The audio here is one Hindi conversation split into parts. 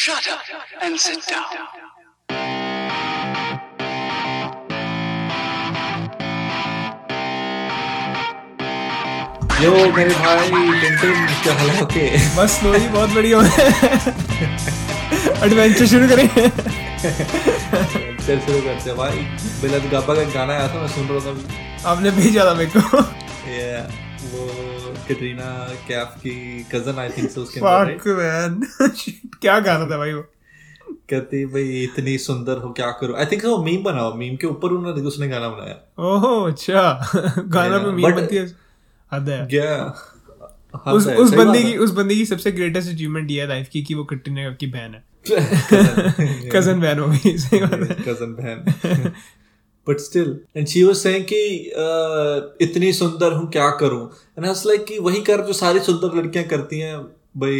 Shut up and sit down. यो मेरे भाई टिंटिन क्या हाल है ओके बस स्टोरी बहुत बढ़िया है एडवेंचर शुरू करें। चल शुरू करते हैं भाई। बिलत गापा का गाना आया था मैं सुन रहा था आपने भेजा था मेरे को। ये वो कैटरीना कैफ की कज़न आई थिंक सो उसके अंदर फक मैन क्या गाना था भाई वो? कहती भाई इतनी सुंदर हो क्या करूँ? आई थिंक वो मीम बना हुआ मीम के ऊपर उन्होंने उसने गाना बनाया। ओहो अच्छा। गाना पे मीम बनती है। हद है। क्या उस उस बंदे की उस बंदे की सबसे ग्रेटेस्ट अचीवमेंट ये है लाइफ की कि वो कटरीना की बहन है। कज़न बहन हो गई सही बात है। कज़न बहन। But still and she was saying कि uh, इतनी सुंदर हूँ क्या करूँ? एंड आई लाइक कि वही कर जो सारी सुंदर लड़कियाँ करती हैं भाई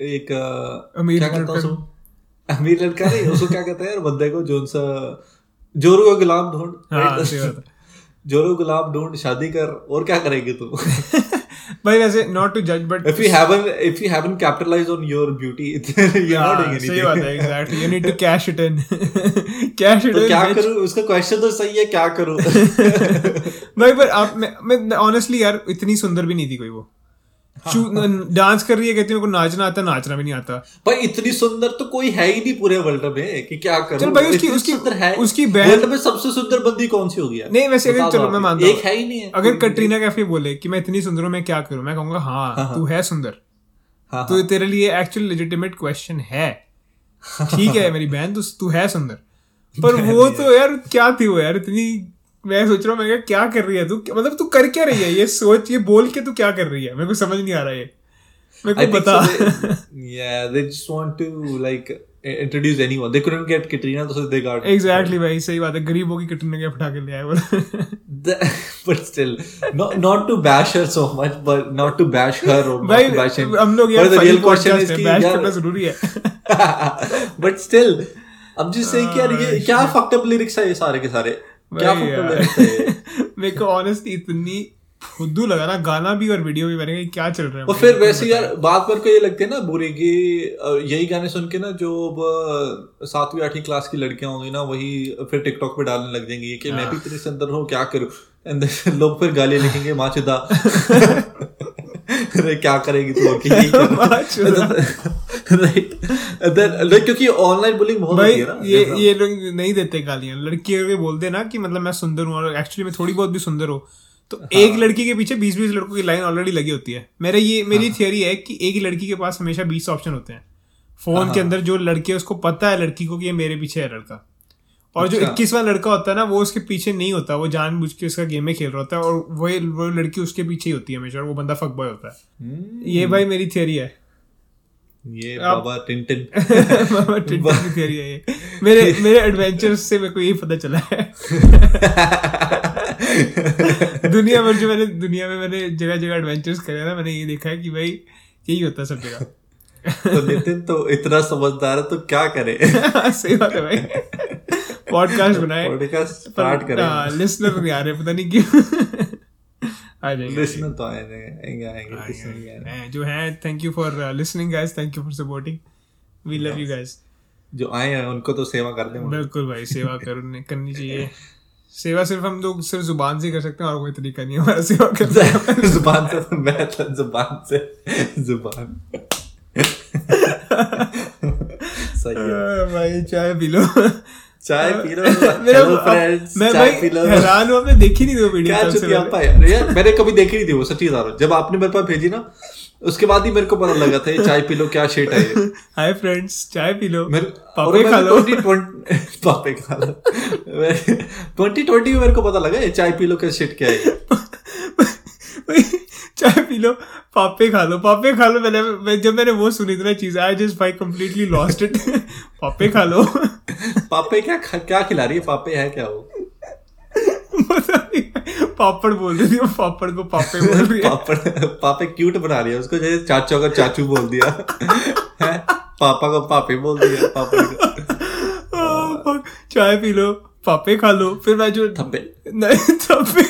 एक uh, अमीर क्या कहता लड़का। अमीर लड़का नहीं उसको क्या कहते हैं यार बंदे को जो सा जोरू का गुलाम ढूंढ हाँ है। जोरू गुलाम ढूंढ शादी कर और क्या करेगी तू? भाई वैसे नॉट टू जज but if you haven't if you haven't capitalized on your beauty you're not doing anything. सही बात है exactly you need to cash it in cash it तो क्या करूँ? उसका क्वेश्चन तो सही है क्या करूँ? भाई पर आप मैं मैं ऑनेस्टली यार इतनी सुंदर भी नहीं थी कोई वो। डांस कर रही है कहती है को नाचना आता नाचना भी नहीं आता। भाई इतनी सुंदर तो कोई है ही नहीं पूरे वर्ल्ड में कि क्या करूँ। चल भाई उसकी उसकी सुंदर है। उसकी बहन वर्ल्ड में सबसे सुंदर बंदी कौन सी होगी नहीं वैसे अगर चलो मैं मानता एक है। ही नहीं है। अगर कटरीना कैफ़े बोले कि मैं इतनी सुंदर हूँ मैं क्या करूँ? मैं कहूँगा हाँ तू है सुंदर। हाँ, तो तेरे लिए एक्चुअल लेजिटिमेट क्वेश्चन है। ठीक है मेरी बहन तू है सुंदर। पर वो तो यार क्या थी वो यार? इतनी मैं सोच रहा हूँ मैं क्या कर रही है तू? मतलब तू कर क्या रही है? ये सोच ये बोल के तू क्या कर रही है? मेरे को समझ नहीं आ रहा है मेरे को पता या they just want to like introduce anyone they couldn't get Katrina तो दे गॉट एग्जैक्टली भाई सही बात है। गरीबों की कैटरीना के फटाके ले आए but still not to bash her so much but not to bash her और भाई हम लोग यार द रियल क्वेश्चन इज़ कि बैश करना ज़रूरी है। बट स्टिल अब जिस से क्या ये क्या फक्ड अप लिरिक्स है ये सारे के सारे। क्या है? मेरे को ऑनेस्टली इतनी फुद्दू लगा ना गाना भी और वीडियो भी मैंने क्या चल रहा है? और फिर वैसे यार बात पर को ये लगते है ना बुरे कि यही गाने सुन के ना जो अब सातवीं आठवीं क्लास की लड़कियाँ होंगी ना वही फिर टिकटॉक पे डालने लग जाएँगी कि मैं भी इतने सुंदर हूँ क्या करूँ? एंड लोग फिर गाली लिखेंगे माँ अरे क्या करेगी तू और कि यही कर। माँ चुदा। राइट क्योंकि ऑनलाइन बुलिंग बहुत होती है ना ये ये लोग नहीं देते गालियाँ लड़की अगर बोलते ना कि मतलब मैं सुंदर हूँ और एक्चुअली मैं थोड़ी बहुत भी सुंदर हूँ तो हाँ। एक लड़की के पीछे बीस बीस लड़कों की लाइन ऑलरेडी लगी होती है मेरा ये मेरी हाँ। थियोरी है कि एक ही लड़की के पास हमेशा बीस ऑप्शन होते हैं फ़ोन हाँ। के अंदर जो लड़के उसको पता है लड़की को कि ये मेरे पीछे है लड़का और जो अच्छा। इक्कीसवां लड़का होता है ना वो उसके पीछे नहीं होता वो जानबूझ के उसका गेम में खेल रहा होता है और वही वो लड़की उसके पीछे ही होती है हमेशा और वो बंदा फक बॉय होता है। हम्म, ये भाई मेरी थियोरी है। ये बाबा टिंटिन। मामा टिंटन की है ये। मेरे मेरे एडवेंचर्स से मेरे को यही पता चला है। दुनिया भर जो मैंने दुनिया में मैंने जगह जगह एडवेंचर्स करे ना मैंने ये देखा है कि भाई यही होता है सब जगह। तो नितिन तो इतना समझदार है तो क्या करे? सही बात है भाई। पॉडकास्ट बनाए। पॉडकास्ट स्टार्ट करें लिसनर नहीं आ रहे पता नहीं क्यों। आ जाएँगे लिसनर तो आएँगे आएँगे जो है thank you for listening guys thank you for supporting we love you guys जो आए हैं उनको तो सेवा कर दें बिल्कुल भाई सेवा करने करनी चाहिए। सेवा सिर्फ़ हम लोग सिर्फ़ ज़ुबान से कर सकते हैं और कोई तरीका नहीं हमारा सेवा करने ज़ुबान से तो मैं तो ज़ुबान से ज़ुबान। सही है। भाई चाय पी लो। चाय पी लो। हेलो फ्रेंड्स मैं चाय भाई पी लो। हैरान हूँ आपने देखी नहीं वो वीडियो क्या चुतिया यार मैंने कभी देखी नहीं थी वो सच्ची बता रहा हूँ जब आपने मेरे पास भेजी ना उसके बाद ही मेरे को पता लगा था ये चाय पी लो क्या शेट है ये। हाय फ्रेंड्स चाय पी लो। पापे खा लो। पापे खा लो। ट्वेंटी ट्वेंटी में मेरे को पता लगा ये चाय पी लो क्या शिट क्या है चाय पी लो पापे खा लो पापे खा लो मैंने मैं, जब मैंने वो सुनी थी ना चीज़ आई जस्ट भाई कंप्लीटली लॉस्ट इट पापे खा लो। पापे क्या क्या खिला रही है? पापे है क्या वो? पापड़ बोल रही वो पापड़ को पापे बोल रही है। पापड़ पापे क्यूट बना रही है उसको जैसे चाचा का चाचू बोल दिया है? पापा को पापे बोल दिया पापा को। Oh, चाय पी लो पापे खा लो फिर मैं जो थप्पे नहीं थप्पे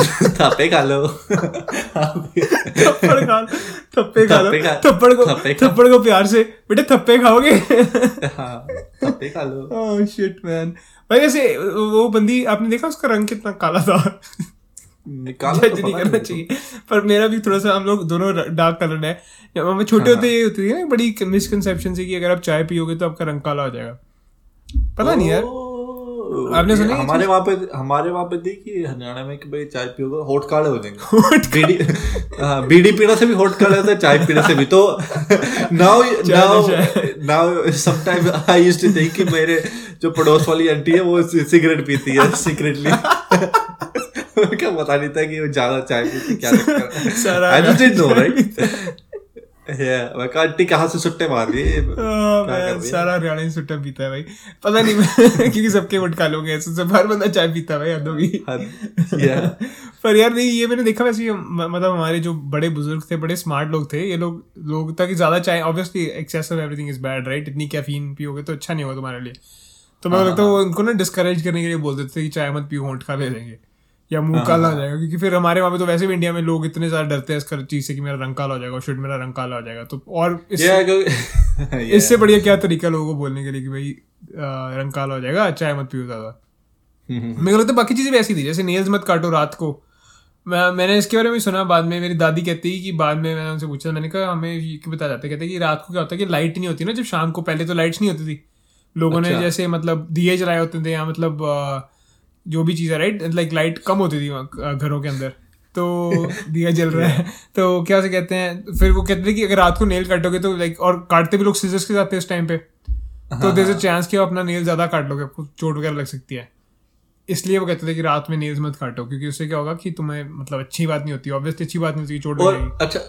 खा- थापे खा लो। थप्पड़ खा थप्पे खा लो। थप्पड़ को थप्पड़ को प्यार से। बेटे थप्पे खाओगे? हाँ थापे खा लो। ओह शिट मैन भाई वैसे वो बंदी आपने देखा उसका रंग कितना काला था? निकालो तो नहीं करना चाहिए। पर मेरा भी थोड़ा सा हम लोग दोनों डार्क कलर है। जब हमें छोटे होते ये होती है ना बड़ी मिसकंसेप्शन से कि अगर आप चाय पियोगे तो आपका रंग काला हो जाएगा। पता नहीं यार। ओह, आपने सुना हमारे वहाँ पे हमारे वहाँ पे देखिए हरियाणा में कि भाई चाय पियोगे होठ काले हो जाएँगे। बीड़ी हाँ, बीड़ी पीने से भी होठ काले होते हैं चाय पीने से भी। तो now now. Now sometime I used to think कि मेरे जो पड़ोस वाली आंटी है वो सिगरेट पीती है सीक्रेटली क्या पता नहीं था कि वो ज़्यादा चाय पीती क्या सारा I just didn't know right aunty कहाँ से सुट्टे मार रही है ओह, क्या कर man, रही है? सारा हरियाणा सुट्टा पीता है भाई। पता नहीं क्योंकि सबके वोट खा लोगे सब हर बंदा चाय पीता है भाई हद होगी पर यार नहीं ये मैंने देखा वैसे मतलब हमारे जो बड़े बुज़ुर्ग थे बड़े स्मार्ट लोग थे ये लोग लोग तक ज़्यादा चाय obviously excess of everything is bad right इतनी कैफीन पियोगे तो अच्छा नहीं होगा तुम्हारे लिए। तो हाँ, मेरे को लगता है। उनको ना डिस्करेज करने के लिए बोल देते थे कि चाय मत पियो होंठ खा ले जाएँगे। या मुँह हाँ, काला हो जाएगा क्योंकि फिर हमारे वहाँ पे तो वैसे भी इंडिया में लोग इतने ज़्यादा डरते हैं इस कर- चीज़ से कि मेरा रंग काला हो जाएगा शुड मेरा रंग काला हो जाएगा। तो और इस, Yeah, Yeah. इससे बढ़िया क्या तरीका लोगों को बोलने के लिए कि भाई रंग काला हो जाएगा चाय मत पियो ज़्यादा? मेरे को लगता है बाकी चीज़ें वैसी थी जैसे नेल्स मत काटो रात को। मैं मैंने इसके बारे में सुना बाद में मेरी दादी कहती है कि बाद में मैंने उनसे पूछा मैंने कहा हमें ये बताया जाता है? कहते हैं कि रात को क्या होता है कि लाइट नहीं होती ना जब शाम को पहले तो लाइट्स नहीं होती थी। लोगों ने अच्छा। जैसे मतलब दिए जलाए होते थे या मतलब जो भी चीज़ है राइट लाइक लाइट कम होती थी वहाँ, घरों के अंदर। तो दिया जल रहा है। तो क्या से कहते हैं फिर वो कहते थे कि अगर रात को नेल काटोगे तो लाइक और काटते भी लोग सीजर्स के साथ थे उस टाइम पे तो देर अ चांस कि आप अपना नेल ज़्यादा काट लोगे आपको चोट वगैरह लग सकती है। इसलिए वो कहते थे कि रात में नेल्स मत काटो क्योंकि उससे क्या होगा कि तुम्हें मतलब अच्छी बात नहीं होती ऑब्वियसली अच्छी बात नहीं होती चोट लग जाएगी। अच्छा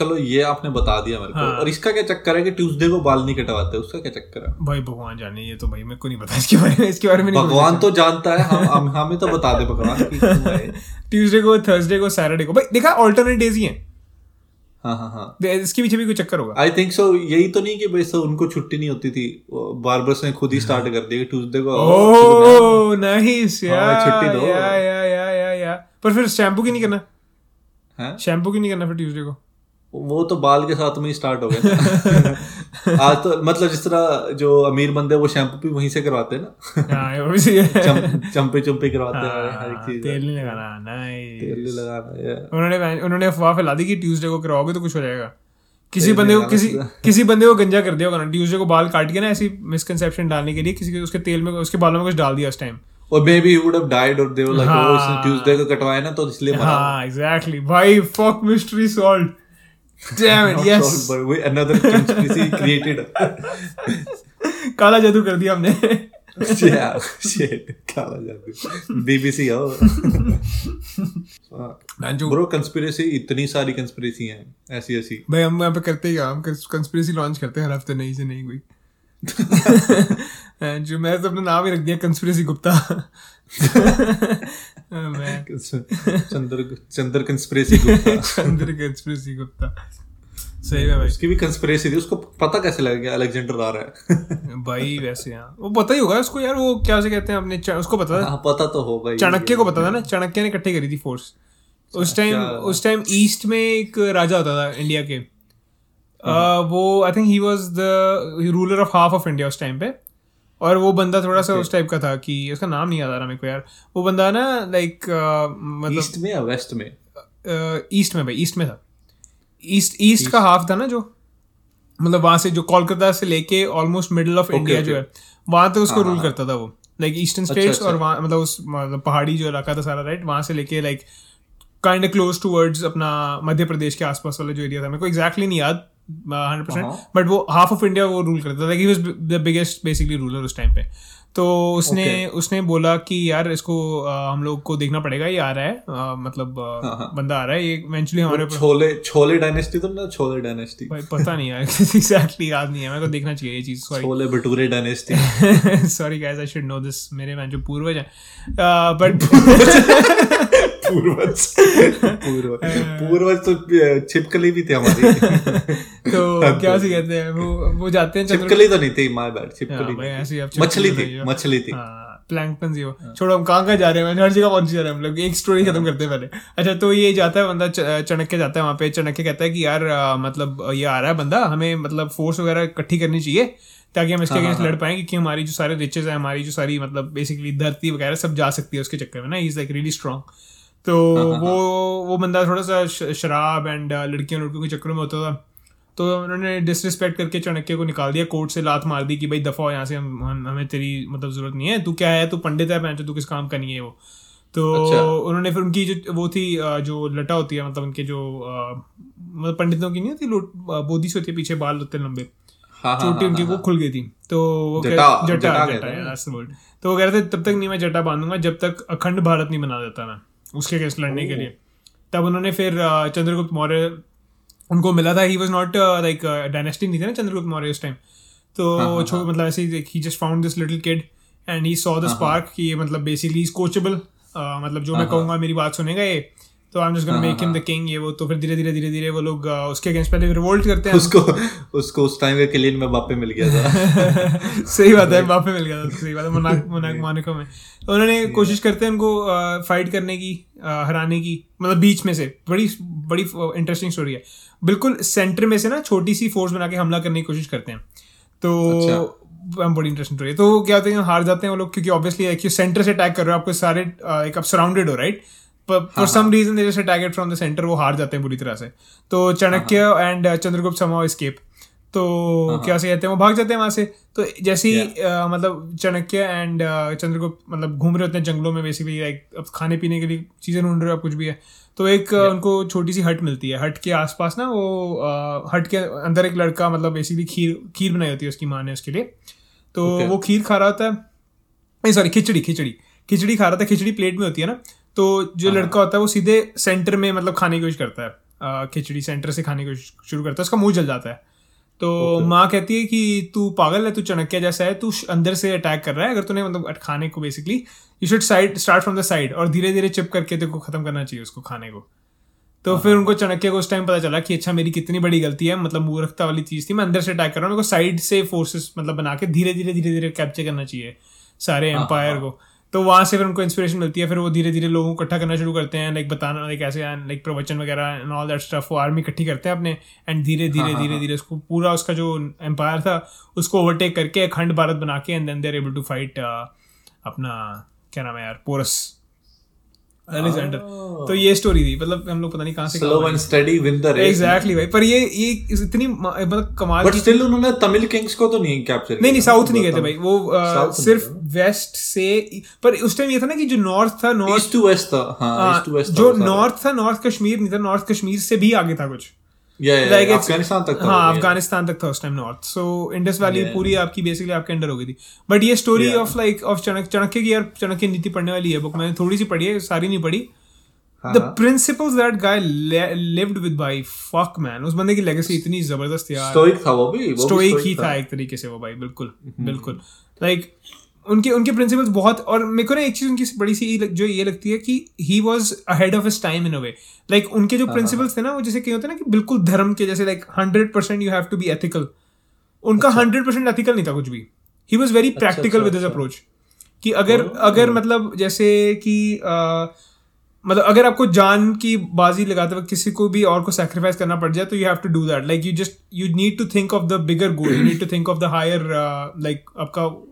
चलो ये आपने बता दिया मेरे को। हाँ। और इसका क्या चक्कर है कि ट्यूसडे को बाल नहीं कटवाते उसका क्या चक्कर है? भाई भगवान जाने ये तो भाई मेरे को नहीं पता इसके बारे में इसके बारे में भगवान तो जानता है हम हम हमें तो बता दे भगवान कि ट्यूसडे को थर्सडे को सैटरडे को। भाई देखा ऑल्टरनेट डेज़ ही हैं। हाँ हाँ हाँ। इसके पीछे भी कोई चक्कर होगा? आई थिंक सो यही तो नहीं कि भाई सर उनको छुट्टी नहीं होती थी। बार्बर्स ने खुद ही स्टार्ट कर दिया ट्यूसडे को ओह नाइस हाँ, छुट्टी दो। या या या या या। पर फिर शैम्पू की नहीं करना? हैं? शैम्पू की नहीं करना फिर ट्यूसडे को? वो तो बाल के साथ में ही स्टार्ट हो गया आज तो मतलब जिस तरह जो अमीर बंदे वो शैम्पू भी वहीं से करवाते हैं ना। हाँ है। चम, चंपे चुम्पे करवाते हैं हर एक हाँ, चीज़ तेल नहीं लगाना नाइस तेल नहीं लगाना उन्होंने उन्होंने अफवाह फैला दी कि ट्यूसडे को करवाओगे तो कुछ हो जाएगा। किसी बंदे को किसी किसी बंदे को गंजा कर दिया होगा ना। ट्यूसडे को बाल काट के ना ऐसी मिसकंसेप्शन डालने के लिए किसी के उसके तेल में उसके बालों में कुछ डाल दिया उस टाइम और may be would have died और दे वर लाइक ओ हाँ। इसने ट्यूसडे को कटवाया ना तो इसलिए मरा हाँ एग्जैक्टली भाई fuck mystery solve damn it yes but we, another conspiracy created. काला जादू कर दिया हमने। Yeah shit काला जादू। बीबीसी हो ब्रो कंस्पिरेसी इतनी सारी कंस्पिरेसी हैं ऐसी ऐसी। भाई हम यहाँ पे करते ही हम कंस्पिरेसी लॉन्च करते हैं हर हफ़्ते नई से नई कोई। And जो मैंने तो अपना नाम ही रख दिया कंस्पिरेसी गुप्ता। मैं चंद्र चंद्र कंस्पिरेसी गुप्ता। चंद्र कंस्पिरेसी गुप्ता। सही है भाई। उसकी भी कंस्पिरेसी थी। उसको पता कैसे लग गया अलेक्जेंडर आ रहा है? भाई वैसे वो पता ही होगा उसको यार। वो क्या से कहते हैं अपने उसको पता था? हाँ पता तो होगा चाणक्य को पता था ना? चाणक्य ने इकट्ठे करी थी फोर्स उस टाइम उस टाइम ईस्ट में एक राजा होता था इंडिया के। वो I think he was the ruler of half of India उस टाइम पे। और वो बंदा थोड़ा सा उस टाइप का था कि उसका नाम नहीं याद आ रहा मेरे को यार। वो बंदा ना लाइक मतलब ईस्ट में या वेस्ट में? ईस्ट में भाई ईस्ट में था। ईस्ट ईस्ट का हाफ़ था ना जो मतलब वहाँ से जो कोलकाता से लेके ऑलमोस्ट मिडल ऑफ़ इंडिया जो है वहाँ तो उसको रूल करता था वो। Like eastern states. और वहाँ मतलब उस मतलब पहाड़ी जो इलाका था सारा राइट वहाँ से लेके लाइक काइंड क्लोज टूवर्ड्स अपना मध्य प्रदेश के आसपास वाला जो एरिया था। मेरे को एग्जैक्टली नहीं याद। Hundred percent. बट वो हाफ़ ऑफ़ इंडिया वो रूल करता था. He was the biggest basically ruler उस टाइम पे. तो उसने okay. उसने बोला कि यार इसको अ, हम लोग को देखना पड़ेगा. ये आ रहा है. अ, मतलब अ, हाँ, बंदा आ रहा है. ये इवेंचुअली हमारे छोले छोले डायनेस्टी तो ना छोले डायनेस्टी भाई पता नहीं यार. एग्जैक्टली याद नहीं है. मेरे को देखना चाहिए ये चीज़. Sorry chole bhature dynasty sorry guys I should know this मेरे मैं जो पूर्वज हैं। बट पूर्वज। पूर्वज पूर्वज तो छिपकली भी थे हमारी। तो क्या से कहते हैं? वो वो जाते हैं छिपकली तो नहीं थी माय बैड हाँ, छिपकली ही। मछली थी मछली थी। हाँ, प्लैंकटन वो छोड़ो हम कहाँ कहाँ जा रहे हैं? हर जगह पहुँच जा रहे हैं हम लोग। एक स्टोरी खत्म करते हैं पहले। अच्छा तो ये जाता है बंदा चाणक्य जाता है वहाँ पे। चाणक्य कहता है कि यार मतलब ये आ रहा है बंदा। हमें मतलब फोर्स वगैरह इकट्ठी करनी चाहिए ताकि हम इसके अगेंस्ट लड़ पाए क्योंकि हमारी जो सारे रिचेज है हमारी जो सारी मतलब बेसिकली धरती वगैरह सब जा सकती है उसके चक्कर में ना। इज़ लाइक रियली स्ट्रॉन्ग तो वो वो बंदा थोड़ा सा शराब एंड लड़कियों लड़कियों के चक्करों में होता था। तो उन्होंने डिसरिस्पेक्ट करके चाणक्य को निकाल दिया कोर्ट से लात मार दी कि भाई दफ़ा हो यहाँ से हम, हम तेरी मतलब ज़रूरत नहीं है। तू क्या है? तू पंडित है पहन तू किस काम का नहीं है वो? तो अच्छा। उन्होंने फिर उनकी जो वो थी अ, जो लटा होती है मतलब उनके जो अ, मतलब पंडितों की नहीं होती बोधी से होती है पीछे बाल होते लंबे। हाँ हाँ चोटी हाँ, उनकी हाँ, वो खुल गई थी। तो वो जटा- जटा जटा हैं। तो वो कह रहे थे तब तक नहीं मैं जटा बांधूँगा जब तक अखंड भारत नहीं बना देता मैं। उसके अगेंस्ट लड़ने के लिए। तब उन्होंने फिर चंद्रगुप्त मौर्य उनको मिला था he was not like dynasty नहीं थे ना चंद्रगुप्त मौर्य उस टाइम तो छो मतलब ऐसे ही just found this little kid and he saw the spark कि ये मतलब बेसिकली इज़ कोचेबल मतलब जो मैं कहूँगा मेरी बात सुनेगा ये। तो I am just gonna make him the king ये वो तो फिर धीरे धीरे धीरे धीरे वो लोग उसके अगेंस्ट पहले रिवोल्ट करते हैं। उसको उसको उस टाइम का क्लीन में बापे मिल गया था। सही बात है बापे मिल गया था सही बात है मोनाक मोनाक मोनाको में। तो उन्होंने कोशिश करते हैं उनको फाइट करने की हराने की मतलब बीच में से। बड़ी बड़ी इंटरेस्टिंग स्टोरी है। बिल्कुल सेंटर में से ना छोटी सी फोर्स बना के हमला करने की कोशिश करते हैं। तो हम बड़ी इंटरेस्टिंग स्टोरी है। तो क्या होता है हार जाते हैं वो लोग क्योंकि ऑब्वियसली सेंटर से अटैक कर रहे हो आपको सारे एक आप सराउंडेड हो right for some reason they just attack it from the centre वो हार जाते हैं बुरी तरह से। तो चाणक्य एंड चंद्रगुप्त समाओ एस्केप तो क्या से कहते हैं वो भाग जाते हैं वहाँ से। तो जैसे ही अ, मतलब चाणक्य एंड चंद्रगुप्त मतलब घूम रहे होते हैं जंगलों में बेसिकली लाइक अब खाने पीने के लिए चीज़ें ढूंढ रहे हो कुछ भी है। तो एक उनको छोटी सी हट मिलती है। हट के आसपास ना वो हट के अंदर एक लड़का मतलब बेसिकली खीर खीर बनाई होती है उसकी माँ ने उसके लिए। तो वो खीर खा रहा होता है। सॉरी खिचड़ी खिचड़ी। खिचड़ी खा रहा था खिचड़ी प्लेट में होती है ना। तो जो लड़का होता है वो सीधे सेंटर में मतलब खाने की कोशिश करता है। खिचड़ी सेंटर से खाने की कोशिश शुरू करता है उसका मुँह जल जाता है। तो माँ कहती है कि तू पागल है तू चाणक्य जैसा है तू अंदर से अटैक कर रहा है अगर तूने मतलब खाने को basically you should side start from the side और धीरे धीरे चिप करके तेरे को खत्म करना चाहिए उसको खाने को। तो फिर उनको चाणक्य को उस टाइम पता चला कि अच्छा मेरी कितनी बड़ी गलती है मतलब मूर्खता वाली चीज़ थी मैं अंदर से अटैक कर रहा हूँ मेरे को साइड से फोर्सेस मतलब बना के धीरे धीरे धीरे धीरे कैप्चर करना चाहिए सारे एम्पायर को। तो वहाँ से फिर उनको इंस्पिरेशन मिलती है फिर वो धीरे धीरे लोगों को इकट्ठा करना शुरू करते हैं लाइक बताना लाइक ऐसे लाइक प्रवचन वगैरह एंड ऑल दैट स्टफ़ वो आर्मी इकट्ठी करते हैं अपने एंड धीरे धीरे धीरे धीरे उसको पूरा उसका जो एम्पायर था उसको ओवरटेक करके अखंड भारत बना के and then they're able to fight अपना क्या नाम है यार पोरस। अलेक्जेंडर तो ये स्टोरी थी मतलब हम लोग पता नहीं कहाँ से slow and steady win the race exactly भाई पर ये ये इतनी मतलब कमाल बट स्टिल उन्होंने तमिल किंग्स को तो नहीं कैप्चर नहीं नहीं साउथ नहीं गए थे भाई वो सिर्फ़ वेस्ट से पर उस टाइम ये था ना कि जो नॉर्थ था नॉर्थ टू वेस्ट था हाँ ईस्ट टू वेस्ट जो नॉर्थ था नॉर्थ कश्मीर नहीं था नॉर्थ कश्मीर से भी आगे था कुछ। या अफ़गानिस्तान तक था हाँ अफ़गानिस्तान तक था उस time north so Indus valley पूरी आपकी बेसिकली आपके अंडर हो गई थी. बट ये story of like of Chanakya Chanakya की यार चाणक्य नीति पढ़ने वाली है बुक मैंने थोड़ी सी पढ़ी है सारी नहीं पढ़ी. The principles that guy lived with by fuck man उस बंदे की लेगेसी इतनी ज़बरदस्त यार. स्टोइक था वो भी स्टोइक ही था. एक तरीके से वो भाई बिल्कुल बिल्कुल. लाइक उनके उनके प्रिंसिपल्स बहुत और मेरे को ना एक चीज़ उनकी बड़ी सी जो ये लगती है कि he was ahead of his time in a way like उनके जो प्रिंसिपल्स थे ना वो जैसे कहीं होते हैं ना कि बिल्कुल धर्म के जैसे like hundred percent you have to be ethical उनका हंड्रेड परसेंट एथिकल नहीं था कुछ भी. He was very practical with his approach कि अगर अगर मतलब जैसे कि मतलब अगर आपको जान की बाजी लगाते वक्त किसी को भी और को सेक्रीफाइस करना पड़ जाए तो you have to do that like you just you need to think of the bigger goal you need to think of the higher like आपका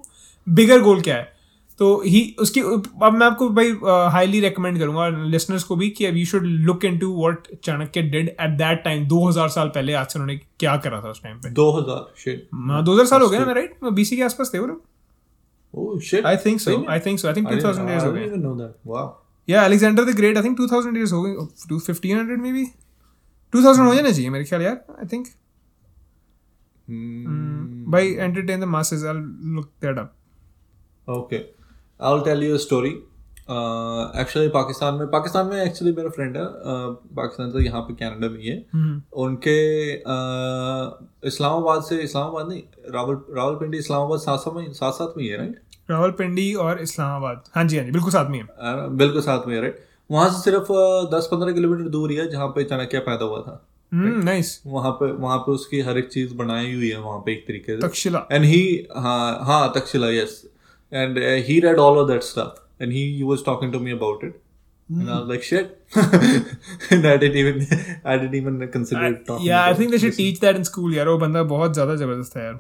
बिगर गोल क्या है? तो ही उसकी अब मैं आपको भाई हाईली रेकमेंड करूँगा लिसनर्स को भी कि अब you should look into what Chanakya did at that time 2000 साल पहले आज से उन्होंने क्या करा था उस टाइम पे। 2000 shit दो हज़ार साल हो गए ना राइट बीसी के आसपास थे वो लोग। Oh shit I think so सही में? I think so I think I didn't- 2000 years हो I गए। didn't even know that. Wow. या Alexander the Great I think 2000 years हो गए। टू 1500 मे बी 2000 हो जाना चाहिए मेरे ख्याल यार आई थिंक Hmm. भाई entertain the I look that up Okay, I'll tell you a story. Uh, actually Pakistan में पाकिस्तान में एक्चुअली मेरा फ्रेंड है uh, पाकिस्तान से यहाँ पे कनाडा में ही है। उनके uh, इस्लामाबाद से इस्लामाबाद नहीं रावल रावलपिंडी इस्लामाबाद साथ साथ में साथ साथ में ही है राइट रावलपिंडी और इस्लामाबाद। हाँ जी हाँ जी बिल्कुल साथ में है बिल्कुल साथ में है राइट वहाँ से सिर्फ़ दस पंद्रह किलोमीटर दूर ही है जहाँ पे चाणक्य पैदा हुआ था। हम्म नाइस वहाँ पे वहाँ पे उसकी हर एक चीज़ बनाई हुई है वहाँ पे एक तरीके से। तक्षशिला। एंड ही हाँ हाँ Taxila yes and uh, he read all of that stuff, and he, he was talking to me about it, and I was like, shit, and I didn't even I didn't even consider talking. Yeah I about think they should this. Teach that in school यार वो बंदा बहुत ज्यादा जबरदस्त है यार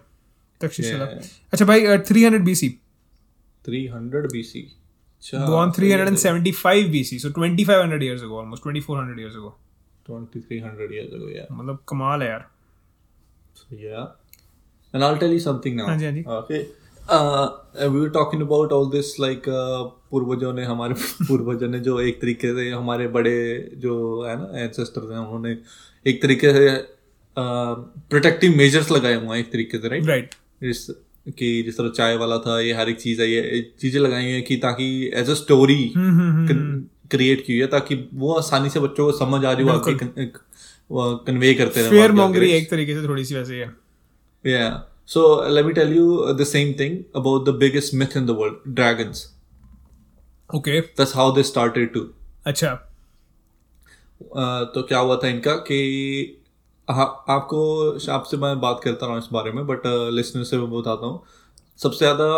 तक्षशिला Yeah. अच्छा भाई uh, 300 BC 300 BC. अच्छा, born 375 BC so 2500 years ago almost 2400 years ago 2300 years ago, yeah. मतलब कमाल है यार So, yeah. And I'll tell you something now. हाँ जी, हाँ जी। Okay. Uh, we were talking about all this like uh, पूर्वजों ने हमारे पूर्वजों ने जो एक तरीके से हमारे बड़े जो है ना एंसेस्टर्स हैं उन्होंने एक तरीके से प्रोटेक्टिव मेजर्स लगाए हुए हैं एक तरीके से राइट राइट जिस कि जिस तरह चाय वाला था ये हर एक चीज़ है ये चीज़ें लगाई हुई हैं कि ताकि एज अ स्टोरी क्रिएट की हुई है ताकि वो आसानी से बच्चों को समझ आ जाए वो आगे कन्वे करते रहे फेयर मॉन्गरी एक तरीके से थोड़ी सी वैसे है। Yeah. So let me tell you uh, the same thing about the biggest myth in the world dragons. Okay That's how they started too. अच्छा। Uh, तो क्या हुआ था इनका कि हाँ आपको आपसे मैं बात करता रहा हूँ इस बारे में बट लिसनर से मैं बताता हूँ। सबसे ज़्यादा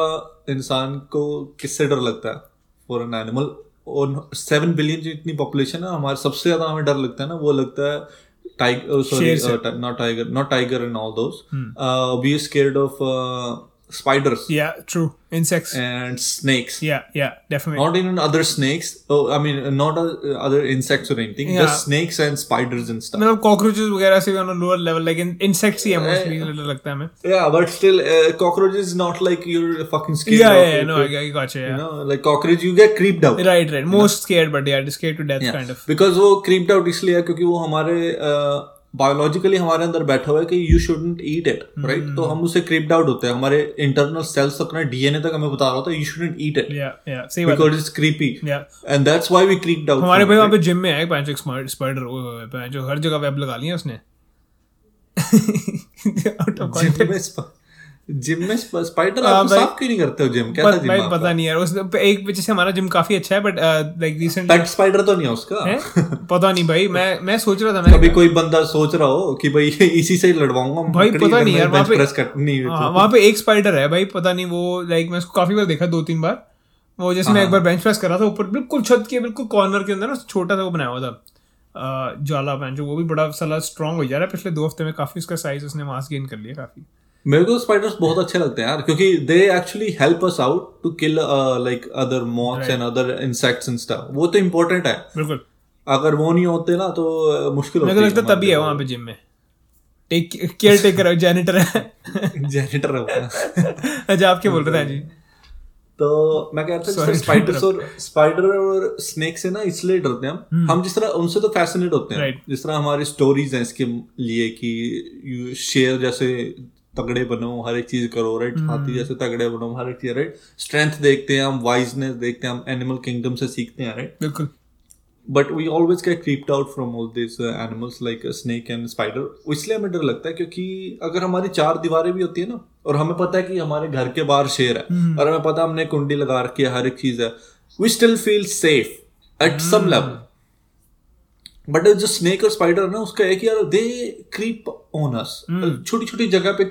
इंसान को किससे डर लगता है? फॉर एन एनिमल और सेवन बिलियन जितनी पॉपुलेशन है हमारे सबसे ज़्यादा हमें डर लगता है ना वो लगता है tiger oh, sorry uh, not tiger not tiger and all those hmm. uh, we are scared of uh, spiders या true insects and snakes yeah yeah definitely not even other snakes oh i mean not uh, other insects or anything Yeah. just snakes and spiders and stuff मतलब कॉकरोचेस वगैरह से on lower level like insects ही है मोस्टली लगता है हमें yeah but still uh, cockroach is not like you're fucking scared yeah of yeah it, no it- I got you yeah know like cockroach you get creeped out right right most scared but yeah scared to death Yeah. Kind of because वो creeped out इसलिए है क्योंकि वो हमारे बायोलॉजिकली हमारे अंदर बैठा हुआ है कि you shouldn't eat it right तो हम उससे क्रिप्ड आउट होते हैं। हमारे इंटरनल सेल्स तक ना डीएनए तक हमें बता रहा होता है you shouldn't eat it yeah yeah creepy and that's why we yeah out that's why we creeped out हमारे भाई वहाँ पे जिम में है पाँच एक स्पाइडर जो हर जगह वेब लगा लिया उसने। आउट ऑफ़ स्प- जिम में स्पाइडर हाँ, आप साफ़ क्यों नहीं करते हो जिम कैसा जिम भाई पता नहीं यार उस एक वजह से हमारा जिम काफ़ी अच्छा है but like recently pet spider तो नहीं है उसका? है? पता नहीं भाई मैं मैं सोच रहा था मैं कभी कोई बंदा सोच रहा हो कि भाई इसी से ही लड़वाऊँगा भाई, पता नहीं यार, वहाँ पे- प्रेस कर नहीं हाँ, वहाँ पे एक स्पाइडर है भाई पता नहीं वो लाइक मैं उसको काफ़ी बार देखा दो तीन बार। वो जैसे मैं एक बार बेंच प्रेस कर रहा था ऊपर बिल्कुल छत के बिल्कुल कॉर्नर के अंदर ना छोटा सा वो बनाया हुआ था। ज्वाला जाला बेंच वो भी बड़ा साला स्ट्रांग हो जा रहा है पिछले दो हफ़्ते में काफ़ी उसका साइज़ उसने मास गेन कर लिया काफ़ी। मेरे को स्पाइडर्स बहुत अच्छे लगते हैं यार क्योंकि they actually help us out to kill like other moths and other insects and stuff वो तो इम्पोर्टेंट है। बिल्कुल। अगर वो नहीं होते ना तो uh, मुश्किल मेरे को लगता है तभी है वहाँ पे जिम में। टेक केयर टेकर है। जैनिटर है जेनिटर है अच्छा आप क्या बोल रहे थे हाँ जी तो मैं कह रहा था स्पाइडर्स और स्पाइडर और स्नेक से ना इसलिए डरते हैं हम। हम जिस तरह उनसे तो फैसिनेट होते हैं। Hmm. जिस तरह हमारी स्टोरीज हैं इसके लिए कि शेयर जैसे तगड़े बनो हर एक चीज़ करो राइट Hmm. हाथी जैसे तगड़े बनो हर एक चीज़ राइट स्ट्रेंथ देखते हैं हम वाइजनेस देखते हैं हम एनिमल किंगडम से सीखते हैं राइट बिल्कुल। But we always get creeped out from all this animals like snake and spider इसलिए हमें डर लगता है क्योंकि अगर हमारी चार दीवारें भी होती है ना और हमें पता है कि हमारे घर के बाहर शेर है और हमें पता है हमने कुंडी लगा रखी है हर एक चीज़ है we still feel safe at some level but जो स्नेक और स्पाइडर है ना उसका एक यार दे क्रीप ऑन अस छोटी छोटी जगह पे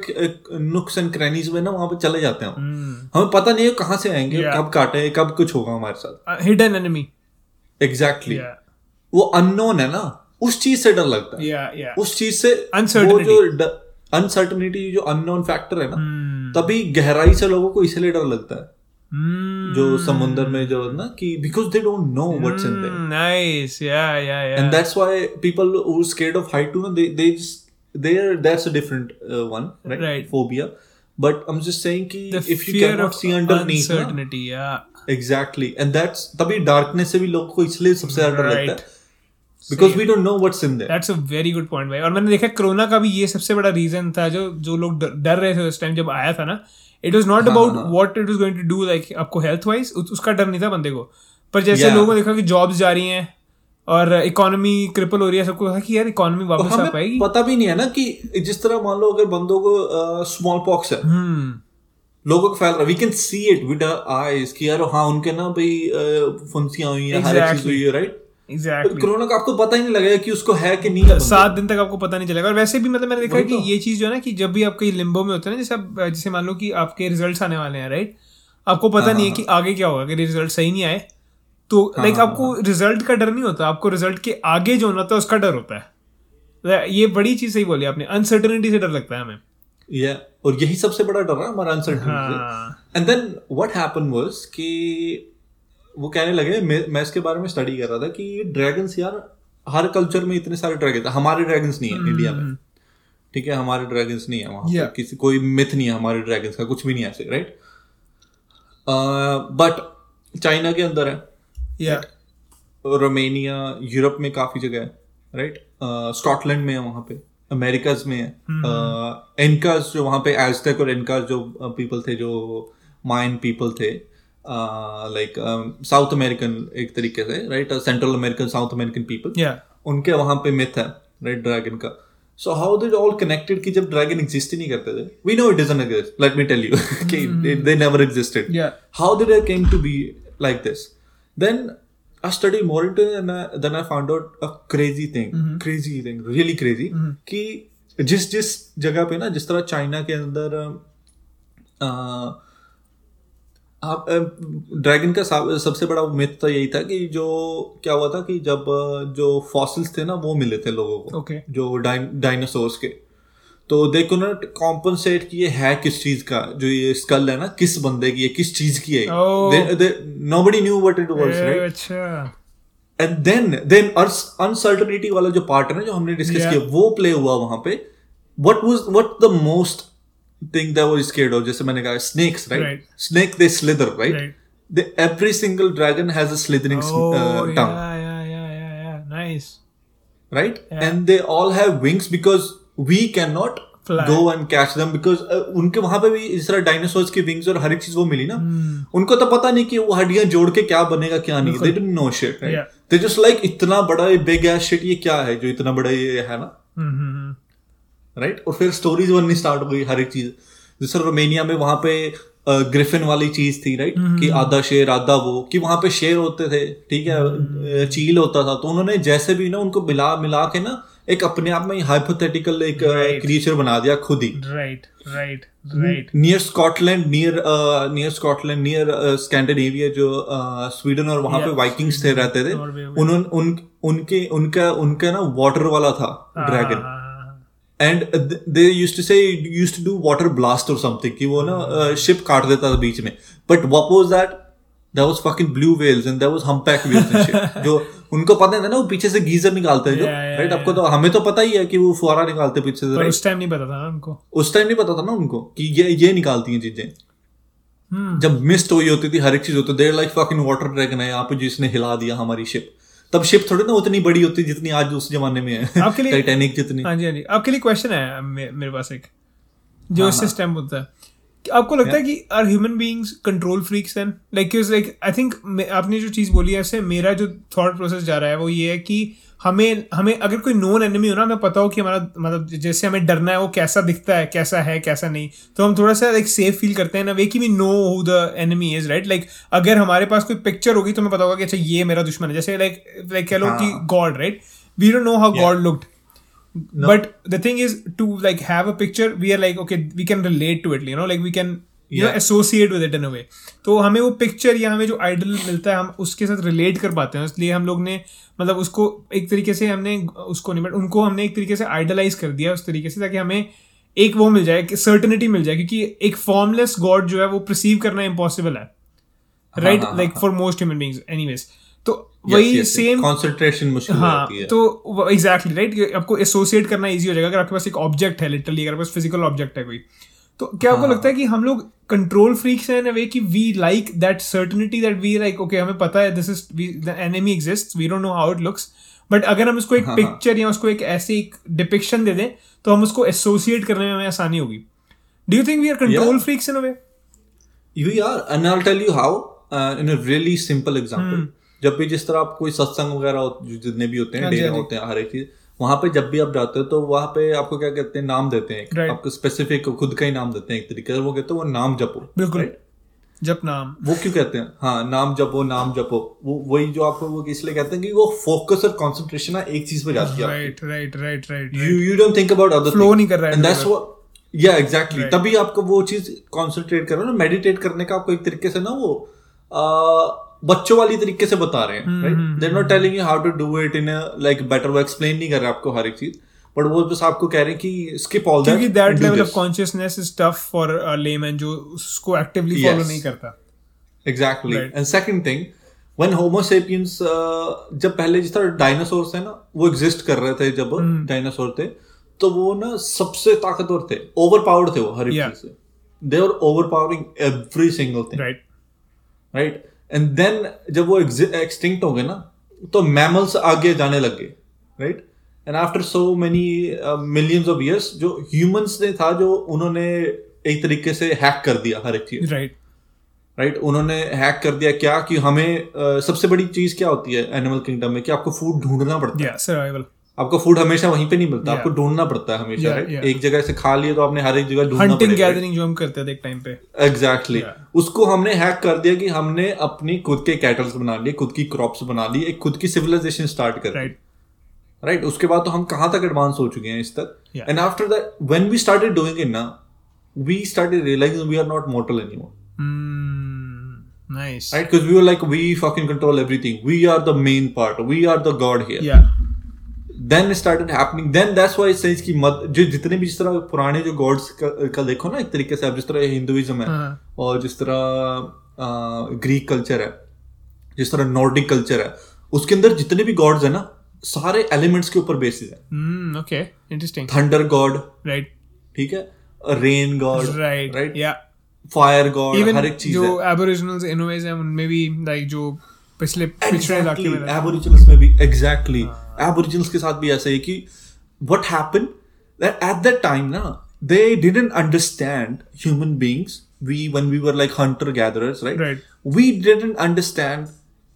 नुक्स एंड क्रैनीज में ना वहाँ पे चले जाते हैं हम। हमें पता नहीं है कहाँ से आएँगे Hmm. Yeah. कब काटे कब कुछ होगा हमारे साथ हिडन एनिमी एग्जैक्टली वो अननोन है ना उस चीज़ से डर लगता है या या उस चीज़ से. वो जो अनसर्टनिटी जो अननोन फैक्टर है ना Hmm. तभी गहराई से लोगों को इसलिए डर लगता है Hmm. जो समुंदर में जो ना कि because they don't know what's in there nice yeah yeah yeah and that's why people who are scared of height too they they just there that's a different uh, one right? Right. phobia but i'm just saying ki the if you fear cannot of see underneath na, uncertainty yeah exactly and that's तभी darkness से भी लोगों को इसलिए सबसे ज़्यादा डर लगता है because we don't know what's in there that's a very good point भाई और मैंने देखा कोरोना का भी ये सबसे बड़ा रीजन था जो जो लोग डर डर रहे थे उस टाइम जब आया था ना it was not about what it was going to do like आपको हेल्थ वाइज उसका डर नहीं था बंदे को। पर जैसे Yeah. लोगों ने देखा कि जॉब्स जा रही हैं और इकोनॉमी क्रिपल हो रही है सबको कहा कि यार इकोनॉमी वापस आ पाएगी। पता भी नहीं है ना कि जिस तरह मान लो अगर बंदों को स्मॉल पॉक्स है। हम्म। लोगों को फैल रहा we can see it with eyes कि यार हाँ उनके ना भाई फुंसियाँ हुई हैं हर चीज़ हुई है राइट एग्जैक्टली कोरोना का आपको पता ही नहीं लगेगा कि उसको है कि नहीं सात दिन तक आपको पता नहीं चलेगा। और वैसे भी मतलब मैंने देखा है कि तो। ये चीज़ जो है ना कि जब भी आपके लिम्बो में होते हैं ना जैसे आप जैसे मान लो कि आपके रिजल्ट्स आने वाले हैं राइट आपको पता नहीं है कि आगे क्या होगा अगर रिज़ल्ट सही नहीं आए तो लाइक हाँ, आपको रिज़ल्ट का डर नहीं होता आपको रिज़ल्ट के आगे जो होना था उसका डर होता है। ये बड़ी चीज़ सही बोली आपने अनसर्टनिटी से डर लगता है हमें। या और यही सबसे बड़ा डर है हमारा अनसर्टेनिटी हाँ। And then what happen was कि वो कहने लगे मैं मैं इसके बारे में स्टडी कर रहा था कि ड्रैगन्स यार हर कल्चर में इतने सारे ड्रैगन हमारे ड्रैगन्स नहीं है इंडिया में। ठीक है हमारे ड्रैगन्स नहीं है वहाँ हम्म, Yeah. किसी कोई मिथ नहीं है हमारे ड्रैगन्स का कुछ भी नहीं है ऐसे राइट बट चाइना के अंदर है या रोमेनिया यूरोप में काफ़ी जगह है राइट स्कॉटलैंड में है वहाँ पे अमेरिकाज में है। इनकाज जो वहाँ पे एजटेक और इनकाज जो पीपल थे जो माइन पीपल थे लाइक साउथ अमेरिकन एक तरीके से right Central American South American people उनके वहाँ पे मिथ है राइट ड्रैगन का. So how they all connected कि जब ड्रैगन एग्जिस्ट ही नहीं करते थे? We know it doesn't exist let me tell you कि they never existed Yeah. how did I came to be like this? Then I studied more into it and I, then I found out a crazy thing, crazy thing, really crazy. कि जिस जिस जगह पे ना जिस तरह चाइना के अंदर अ, आप ड्रैगन का सबसे बड़ा मिथ तो यही था कि जो क्या हुआ था कि जब जो फॉसिल्स थे ना वो मिले थे लोगों को Okay. जो डायनासोर्स के तो दे कुड नॉट कॉम्पनसेट कि ये है किस चीज़ का जो ये स्कल है ना किस बंदे की है किस चीज़ की है Oh. Nobody knew what it was right and then then uncertainty वाला जो पार्ट है ना जो हमने डिस्कस Yeah. किया वो प्ले हुआ वहाँ पे what was what the most thing that was scared of जैसे मैंने कहा snakes right Right. Snake they slither right Right. The every single dragon has a slithering oh uh, tongue, yeah yeah yeah yeah yeah nice right? Yeah. And they all have wings because we cannot Fly. go and catch them because uh, उनके वहाँ पे भी इस तरह डायनासोर्स की विंग्स और हर एक चीज़ वो मिली ना Hmm. उनको तो पता नहीं कि वो हड्डियाँ जोड़ के क्या बनेगा क्या नहीं they didn't know shit they just like इतना बड़ा बिग एस शिट ये क्या है जो इतना बड़ा ये है ना हम्म, हम्म, हम्म. राइट? और फिर स्टोरीज बननी स्टार्ट हो गई हर एक चीज़। जैसे रोमेनिया में वहाँ पे ग्रिफिन वाली चीज़ थी राइट? कि आधा शेर आधा वो कि वहाँ पे शेर होते थे ठीक है? चील होता था। तो उन्होंने जैसे भी ना उनको मिला मिला के ना एक अपने आप में हाइपोथेटिकल एक Right. क्रिएचर बना दिया खुद ही। Right right right. Near Scotland near near Scotland near Scandinavia जो स्वीडन uh, और वहाँ yeah. पे वाइकिंग्स थे रहते थे। उन्होंने उन उनके उनका उनका ना वाटर वाला था ड्रैगन हाँ, हाँ. And they used to say used to do water blast और समथिंग कि वो ना शिप काट देता था बीच में। But what was that that was fucking blue whales and that was humpback whales जो उनको पता था ना वो पीछे से गीजर निकालते हैं जो। राइट आपको तो हमें तो पता ही है कि वो फुहारा निकालते हैं पीछे से उस टाइम नहीं पता था ना उनको। उस टाइम नहीं पता था ना उनको कि ये ये निकालती हैं चीज़ें। हम्म जब मिस्ट हुई होती थी हर एक चीज़ होती there like fucking water dragon है यहाँ पे जिसने हिला दिया हमारी शिप तब शिप थोड़ी ना उतनी बड़ी होती जितनी आज उस जमाने में है। आपके लिए- टाइटैनिक जितनी। हाँ जी हाँ जी। आपके लिए क्वेश्चन है मे, मेरे पास एक। जो इससे स्टेम होता है। आपको लगता है कि are human beings control freaks then like like I think आपने जो चीज़ बोली है इससे मेरा जो थॉट प्रोसेस जा रहा है वो ये है कि हमें हमें अगर कोई नोन एनिमी हो ना हमें पता हो कि हमारा मतलब जैसे हमें डरना है वो कैसा दिखता है कैसा है कैसा नहीं। तो हम थोड़ा सा लाइक सेफ़ फील करते हैं ना वे कि we know who the enemy is right like अगर हमारे पास कोई पिक्चर होगी तो हमें पता होगा कि अच्छा ये मेरा दुश्मन है। जैसे लाइक लाइक कह लो कि God right we don't know how God looked but the thing is to like have a picture we are like okay we can relate to it you know like we can you know Yeah. associate with it in a way. तो हमें वो पिक्चर या हमें जो आइडल मिलता है हम उसके साथ रिलेट कर पाते हैं। इसलिए हम लोग ने मतलब उसको एक तरीके से हमने उसको नहीं बट उनको हमने एक तरीके से आइडलाइज कर दिया उस तरीके से ताकि हमें एक वो मिल जाए सर्टनिटी मिल जाए क्योंकि एक फॉर्मलेस गॉड जो है वो परसीव करना इम्पॉसिबल है। Right like for most human beings anyways तो वही सेम कंसंट्रेशन मुश्किल हो हाँ जाती है। तो एग्जैक्टली राइट आपको एसोसिएट करना इजी हो जाएगा। अगर आपके पास एक ऑब्जेक्ट है लिटरली अगर आपके पास फ़िज़िकल ऑब्जेक्ट है कोई तो क्या हाँ, आपको लगता है कि हम लोग कंट्रोल फ्रीक्स हैं इन अ वे कि we like that certainty that we like okay हमें पता है this is the enemy exist we don't know how it looks but अगर हम उसको एक हाँ, पिक्चर या उसको एक ऐसे एक डिपिक्शन दे दें तो हम उसको एसोसिएट करने में हमें आसानी होगी। Do you think we are control freaks in a way are, and I'll tell you how. Uh, in a really simple example. Hmm. जब भी जिस तरह आप कोई सत्संग वगैरह जितने भी होते हैं हाँ डेरे हाँ होते हैं हर एक चीज़ वहाँ पे जब भी आप जाते हो तो वहाँ पे आपको क्या कहते हैं नाम देते हैं। Right. आपको स्पेसिफिक खुद का ही नाम देते हैं एक तरीके से। वो कहते हैं वो नाम जपो। बिल्कुल। Right? जब नाम। वो क्यों कहते हैं? हाँ नाम जपो नाम जपो। वो वही जो आपको वो इसलिए कहते हैं कि वो फोकस और कंसंट्रेशन ना एक चीज़ पे जाती है right right right right you you don't think about other Flow नहीं कर रहा है and that's what yeah exactly तभी आपको वो चीज़ कॉन्सेंट्रेट करो ना मेडिटेट करने का आपको एक तरीके से ना वो बच्चों वाली तरीके से बता रहे हम्म, हैं right there not telling you how to do it in like better वो एक्सप्लेन नहीं कर रहे आपको हर एक चीज़ बट वो बस आपको कह रहे हैं कि स्किप ऑल क्योंकि that level of consciousness is tough for a layman जो उसको एक्टिवली फॉलो नहीं करता। Exactly and second thing when Homo sapiens जब पहले जिस तरह डायनासोर्स थे ना वो एग्जिस्ट कर रहे थे जब. डायनासोर थे तो वो ना सबसे ताकतवर थे ओवर पावर्ड थे वो हर एक चीज़ से। They are overpowering every single thing right right and then जब वो एक्सटिंक्ट हो गए ना तो मैमल्स आगे जाने लग गए right and after so many millions of years जो ह्यूमंस ने था जो उन्होंने एक तरीके से हैक कर दिया हर एक चीज़। राइट राइट उन्होंने हैक कर दिया क्या कि हमें अ, सबसे बड़ी चीज़ क्या होती है एनिमल किंगडम में कि आपको फ़ूड ढूंढना पड़ता है। या सर्वाइवल आपको फ़ूड हमेशा वहीं पे नहीं मिलता Yeah. आपको ढूंढना पड़ता है हमेशा Yeah, yeah. एक जगह से खा लिया तो आपने हर एक जगह ढूंढना हंटिंग गैदरिंग जो हम करते थे एक टाइम पे। Exactly exactly. Yeah. उसको हमने हैक कर दिया कि हमने अपनी खुद के कैटल्स बना लिए खुद की क्रॉप्स बना ली एक खुद की सिविलाइजेशन स्टार्ट कर राइट right. राइट उसके बाद तो हम कहाँ तक एडवांस हो चुके हैं इस तक? And after that when we started doing it ना we started realising we are not mortal anymore nice right? Because we were like we fucking control everything. We are the main part. We are the god here. या then it started happening. Then that's why it says कि मत जो जितने भी जिस तरह पुराने जो गॉड्स का, का देखो ना एक तरीके से अब जिस तरह हिंदुइज्म है हाँ. और जिस तरह ग्रीक कल्चर है जिस तरह नॉर्डिक कल्चर है उसके अंदर जितने भी गॉड्स है ना सारे एलिमेंट्स के ऊपर बेसिस है। Okay interesting thunder god right ठीक है? रेन गॉड राइट राइट या फायर गॉड हर एक चीज़ जो है। एबोरिजिनल्स इन वेज हैं उनमें भी लाइक जो पिछले पिछड़े इलाके में एबोरिजिनल्स में भी एग्जैक्टली एबोरिजिनल्स के साथ भी ऐसा है कि what happened that at that time ना they didn't understand human beings we when we were like hunter gatherers right Right. we didn't understand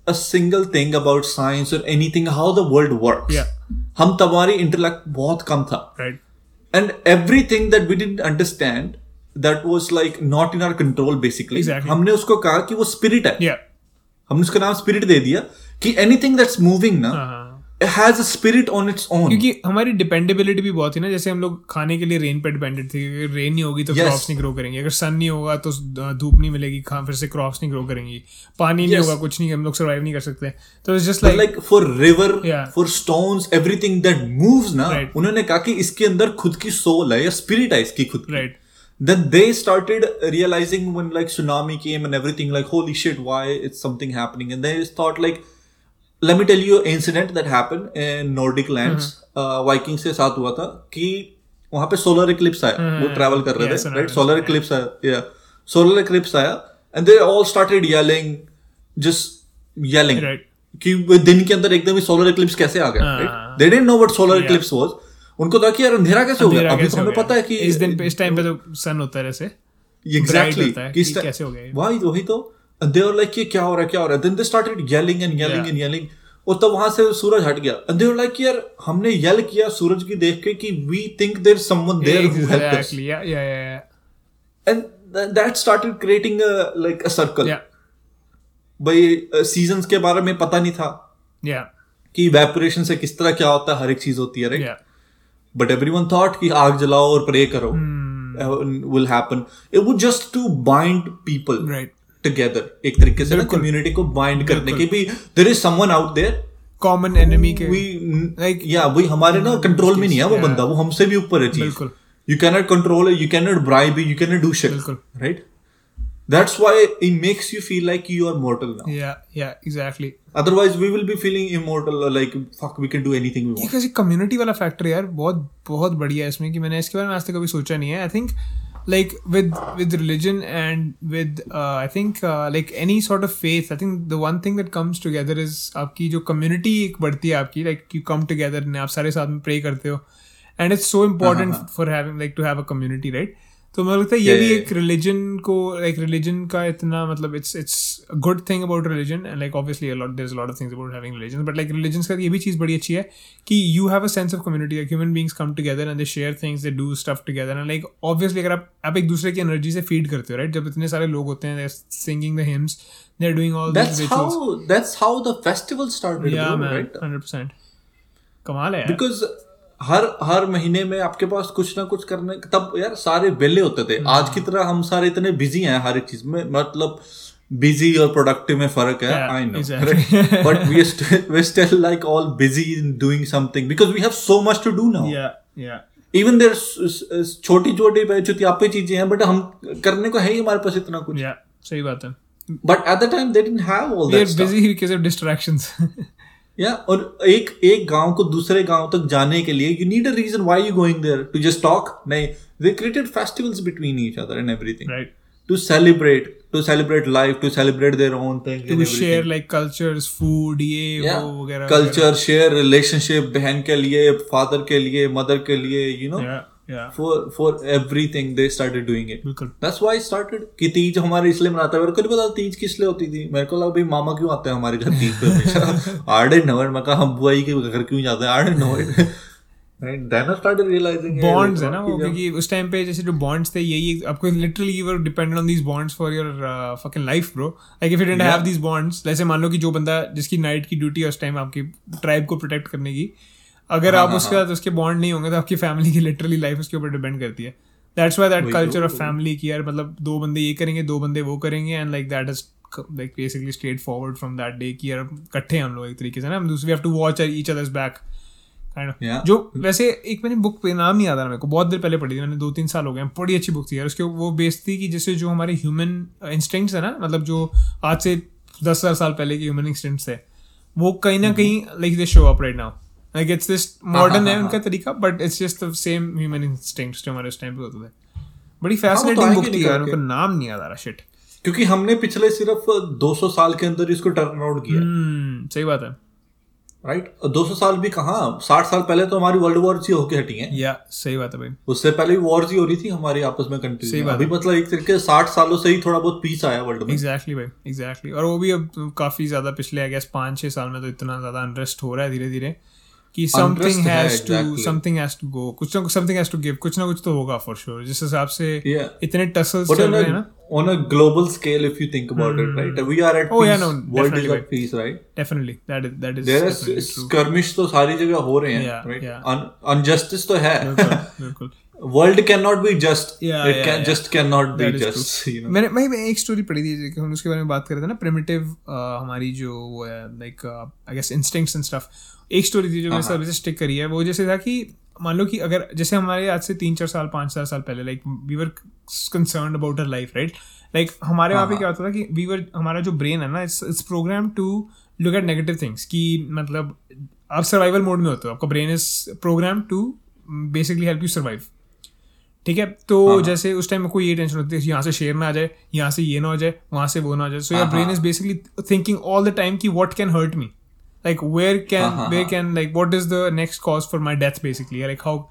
a single thing about science or anything how the world works Yeah. हम तमारी इंटेलेक्ट बहुत कम था right and everything that we didn't understand that was like not in our control basically Exactly. हमने उसको कहा कि वो स्पिरिट है या हमने उसका नाम स्पिरिट दे दिया कि एनीथिंग दैट्स मूविंग ना has a spirit on its own क्योंकि हमारी डिपेंडेबिलिटी भी बहुत थी ना जैसे हम लोग खाने के लिए रेन पे डिपेंडेंट थे अगर रेन नहीं होगी तो Yes. क्रॉप्स नहीं ग्रो करेंगे अगर सन नहीं होगा तो धूप नहीं मिलेगी खा फिर से क्रॉप्स नहीं ग्रो करेंगी पानी yes. नहीं होगा कुछ नहीं हम लोग सर्वाइव नहीं कर सकते तो just like like for river Yeah. for stones everything that ना Right. उन्होंने कहा कि इसके अंदर खुद की सोल है या स्पिरिट है इसकी खुद right then they started realizing when like tsunami came and everything like holy shit why it's something happening and they thought like let me tell you an incident that happened in nordic lands. Uh, से साथ हुआ था कि वहाँ पे सोलर इक्लिप्स आया। वो ट्रैवल कर रहे थे राइट सोलर इक्लिप्स आया या सोलर इक्लिप्स आया and they all started yelling just yelling Right. कि वो दिन के अंदर एकदम ही सोलर इक्लिप्स कैसे आ गया. Right they didn't know what solar eclipse was उनको था कि यार अंधेरा कैसे हो गया? अभी तो हमें पता है कि इस दिन पे इस टाइम पे तो सन होता है जैसे एग्जैक्टली होता है कि कैसे हो गया ये? वही वही तो। दे वर लाइक ये क्या हो रहा है क्या हो रहा है then they started yelling and yelling Yeah. And yelling और तब वहाँ से सूरज हट गया। एंड दे वर लाइक यार हमने येल किया सूरज की देख के कि we think there someone there who help us exactly yeah yeah yeah and that started creating like a circle yeah भाई सीजंस के बारे में पता नहीं था या कि इवेपोरेशन से किस तरह क्या होता है हर एक चीज़ होती है राइट बट एवरीवन थॉट कि आग जलाओ और प्रे करो. Will happen it would just to bind people right together एक तरीके से। कम्युनिटी को बाइंड करने की भी there is someone out there common enemy के वी Like- या वही हमारे ना कंट्रोल में नहीं है वो. बंदा वो हमसे भी ऊपर है चीज़ बिल्कुल। You can not control you can not bribe you can not do shit बिल्कुल। Right that's why it makes you feel like you are mortal now yeah yeah exactly otherwise we will be feeling immortal like fuck we can do anything we ये वांट कैसे कम्युनिटी वाला फैक्टर यार बहुत बहुत बढ़िया है इसमें कि मैंने इसके बारे में आज तक कभी सोचा नहीं है I think like with with religion and with I think like any sort of faith I think the one thing that comes together is आपकी जो कम्युनिटी एक बढ़ती है आपकी लाइक यू कम टुगेदर ने आप सारे साथ में प्रे करते हो and it's so important for having like to have a community right तो मुझे लगता है ये भी एक रिलीजन को लाइक रिलीजन का इतना मतलब it's it's good thing about religion and like obviously a lot there is a lot of things about having religion but like religion का ये भी चीज़ बड़ी अच्छी है कि you have a sense of community like human beings come together and they share things they do stuff together and like obviously अगर आप एक दूसरे की एनर्जी से फ़ीड करते हो राइट जब इतने सारे लोग होते हैं singing the hymns they are doing all that's how that's how the festival started yeah 100% कमाल है बिकॉज़ हर हर महीने में आपके पास कुछ ना कुछ करने तब यार सारे वेले होते थे। आज की तरह हम सारे इतने बिज़ी हैं हर एक चीज़ में मतलब बिज़ी और प्रोडक्टिव में फ़र्क है। Yeah, I know but we we still like all busy in doing something because we have so much to do now yeah yeah even देर छोटी छोटी चुतियापी चीज़ें हैं बट हम करने को है ही हमारे पास इतना कुछ। या सही बात है। But at the time they didn't have all that busy because of distractions. या और एक एक गाँव को दूसरे गाँव तक जाने के लिए you need a reason why you going there to just talk नहीं they created festivals between each other and everything right. To celebrate to celebrate life to celebrate their own thing to share like cultures food ये वो वगैरह कल्चर शेयर रिलेशनशिप बहन के लिए फादर के लिए मदर के लिए यू नो या या for for everything they started doing it. बिल्कुल। That's why I started कि तीज हमारे इसलिए मनाता है। मेरे को नहीं पता तीज किस लिए होती थी। मेरे को लगा भाई मामा क्यों आते हैं हमारे घर तीज पे हमेशा? आई डिडंट नो मैं कहा हम बुआई के घर क्यों जाते हैं? I didn't know it then I started realizing bonds है ना वो क्योंकि उस टाइम पे जैसे जो बॉन्ड्स थे यही आपको literally you were dependent on these bonds for your fucking life bro like if you didn't have these bonds जैसे मान लो कि जो बंदा जिसकी नाइट की ड्यूटी है उस टाइम आपकी ट्राइब को प्रोटेक्ट करने की अगर हाँ, आप हाँ, उसके साथ उसके बॉन्ड नहीं होंगे तो आपकी फैमिली की लिटरली लाइफ उसके ऊपर डिपेंड करती है that's why that culture. Of family की यार मतलब दो बंदे ये करेंगे दो बंदे वो करेंगे and like that is like basically straightforward from that day की यार इकट्ठे हैं हम लोग एक तरीके से ना हम दूसरे have to watch each others back. Yeah. जो वैसे एक मैंने बुक पे नाम नहीं याद आ रहा मेरे को बहुत देर पहले पढ़ी थी मैंने दो तीन साल हो गए हैं बड़ी अच्छी बुक थी यार उसके वो बेस्ड थी कि जैसे जो हमारे ह्यूमन इंस्टिंक्ट्स है ना मतलब जो आज से दस हज़ार साल पहले के ह्यूमन इंस्टिंक्ट्स है वो कहीं ना कहीं like they show up right now like it's this modern है हाँ, उनका तरीका but it's just the same human instincts जो हमारे उस टाइम पे होते थे। बड़ी तो फैसिनेटिंग आएँगे बुक थी यार। उनका नाम नहीं याद आ रहा शिट क्योंकि हमने पिछले सिर्फ़ 200 साल के अंदर इसको टर्न आउट किया हम्म सही बात है। राइट 200 साल भी कहाँ? 60 साल पहले तो हमारी वर्ल्ड वॉर ही होके हटी हैं। या सही बात है भाई। उससे पहले भी वॉर ही हो रही थी हमारी आपस में कंट्री सही बात अभी मतलब एक तरीके से 60 सालों से ही थोड़ा बहुत पीस आया वर्ल्ड में। एग्जैक्टली भाई एग्जैक्टली और वो भी अब काफ़ी ज़्यादा पिछले आई गेस पाँच छह साल में तो इतना ज़्यादा अनरेस्ट हो रहा है धीरे धीरे कि समथिंग है, has to. Something has to go कुछ ना कुछ समथिंग हैज़ टू गिव कुछ ना कुछ तो होगा फॉर श्योर जिस हिसाब से इतने टसल्स चल रहे हैं ना on a global scale, if you think about it, right? We are at Oh, peace. yeah, no, World is at peace, right? definitely that is that is There is skirmish तो सारी जगह हो रहे हैं, Yeah, right? yeah. Un, injustice तो है. बिल्कुल World cannot be just. Yeah, it yeah, can yeah. just cannot be That is just. मैंने भाई मैं एक स्टोरी पढ़ी थी कि हम उसके बारे में बात कर रहे थे ना प्रिमिटिव हमारी जो वो है like I guess instincts and stuff एक स्टोरी थी जो मेरे साथ वैसे स्टिक करी है वो जैसे था कि मान लो कि अगर जैसे हमारे आज से तीन चार साल पाँच चार साल पहले like we were concern about our life right like हमारे वहाँ पे क्या होता था कि वी वर हमारा जो ब्रेन है ना it's it's program to look at negative things कि मतलब आप सर्वाइवल मोड में होते हो आपका brain is program to basically help you survive ठीक है? तो जैसे उस टाइम में कोई ये टेंशन होती है यहाँ से शेर ना आ जाए यहाँ से ये ना हो जाए वहाँ से वो ना हो जाए। So your brain is basically thinking all the time कि what can hurt me like where can where can like what is the next cause for my death basically like how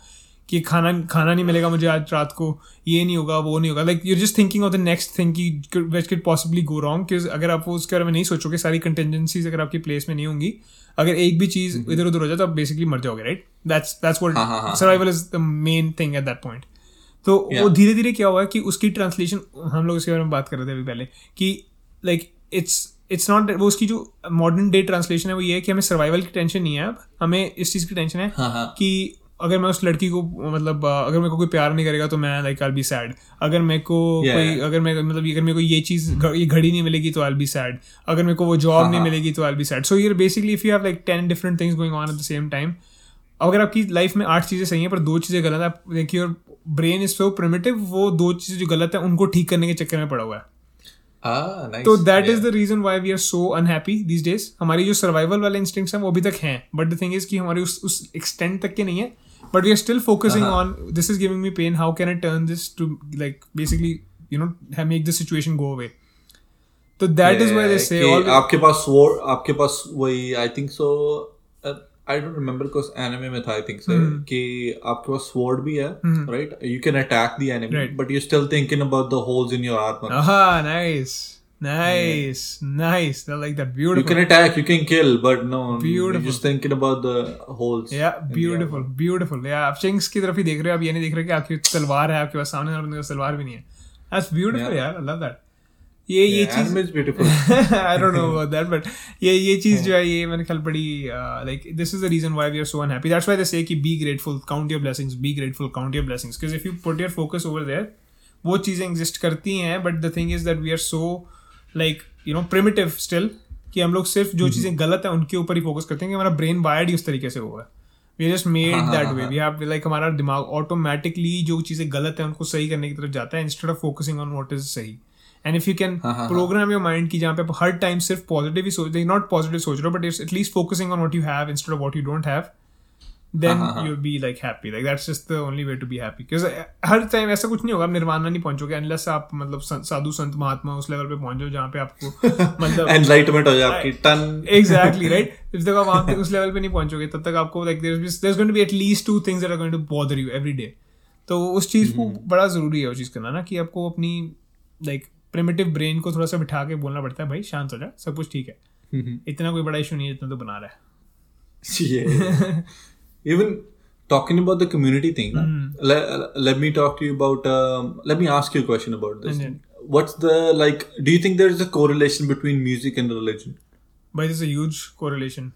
कि खाना खाना नहीं मिलेगा मुझे आज रात को ये नहीं होगा वो नहीं होगा। Like you just thinking of the next thing की which can possibly go wrong अगर आप वो उसके बारे में नहीं सोचोगे सारी कंटेंजेंसीज अगर आपकी प्लेस में नहीं होंगी अगर एक भी चीज़ इधर उधर हो जाए तो आप बेसिकली मर जाओगे right that's that's what survival is the main thing at that point तो yeah. वो धीरे धीरे क्या हुआ कि उसकी ट्रांसलेशन हम लोग इसके बारे में बात कर रहे थे अभी पहले कि लाइक इट्स इट्स नॉट वो उसकी जो मॉडर्न डे ट्रांसलेशन है वो ये है कि हमें सर्वाइवल की टेंशन नहीं है अब हमें इस चीज़ की टेंशन है हाँ, हाँ. कि अगर मैं उस लड़की को मतलब अगर मेरे को कोई प्यार नहीं करेगा तो मैं लाइक आई बी सैड अगर मेरे को Yeah. कोई अगर मैं मतलब अगर मेरे को ये चीज़ ये घड़ी नहीं मिलेगी तो आई बी सैड अगर मेरे को वो जॉब नहीं मिलेगी तो I be sad so you're basically if you have like ten different things going on at the same time अगर आपकी लाइफ में आठ चीज़ें सही हैं पर दो चीज़ें गलत है आप देखिए और ब्रेन इज़ सो प्रिमिटिव वो दो चीज़ें जो गलत है उनको ठीक करने के चक्कर में पड़ा हुआ है। Ah, nice. तो that is the reason why we are so unhappy these days हमारी जो सर्वाइवल वाले इंस्टिंक्ट्स हैं वो अभी तक हैं। बट द थिंग इज़ कि हमारी उस उस एक्सटेंट तक के नहीं है। But we are still focusing on this is giving me pain how can I turn this to like basically you know make the situation go away तो that is why they say आपके पास स्वॉर्ड आपके पास वही I think so I don't remember because anime में था आई थिंक से Hmm. कि आपके पास स्वॉर्ड भी है right you can attack the enemy. But you still thinking about the holes in your armour Ah, nice. Nice. Nice. I like that. beautiful. You can attack, you can kill, but no, Beautiful. you're just thinking about the holes. Yeah, beautiful, beautiful. Yeah, आप चिंग्स की तरफ़ ही देख रहे हो आप ये नहीं देख रहे कि आपकी तलवार है आपके पास सामने और उनके पास तलवार भी नहीं है That's beautiful, Yeah. यार. I love that. ये ये चीज़ is beautiful. I don't know about that but ये ये चीज़ जो है ये मैंने ख्याल बड़ी like this is the reason why we are so unhappy that's why they say कि be grateful count your blessings be grateful count your blessings because if you put your focus over there वो चीज़ें एग्जिस्ट करती हैं but the thing is that we are so like you know primitive still कि हम लोग सिर्फ़ जो चीज़ें गलत है उनके ऊपर ही फोकस करते हैं कि हमारा ब्रेन वायर्ड ही उस तरीके से हुआ है। We just made that way we have like हमारा दिमाग ऑटोमेटिकली जो चीज़ें गलत है उनको सही करने की तरफ़ जाता है instead of focusing on what is सही। And if you can program your mind की जहाँ पे आप हर टाइम सिर्फ़ पॉजिटिव ही सोच नॉट पॉजिटिव सोच रहे हो but it's at least focusing on what you have instead of what you don't have then you'll be like happy. Like that's just the only way to be happy. Because हर टाइम ऐसा कुछ नहीं होगा आप निर्वाणा नहीं पहुंचोगे unless आप मतलब साधु संत महात्मा उस लेवल पे पहुँच जहाँ पे आपको मतलब Enlightenment हो जाए आपकी टन। Exactly right? जब तक आप वहाँ पे उस लेवल पे नहीं पहुंचोगे तब तक आपको like there's there's going to be at least two things that are going to bother you every day. तो उस चीज़ को बड़ा ज़रूरी है वो चीज़ करना ना कि आपको अपनी लाइक प्रिमेटिव ब्रेन को थोड़ा सा बिठा के बोलना पड़ता है भाई शांत हो जा सब कुछ ठीक है। इतना कोई बड़ा इशू नहीं है इतना तो बना रहा है। Even talking about the community thing let me talk to you about let me ask you question about this what's the like do you think there is a correlation between music and religion भाई this a huge correlation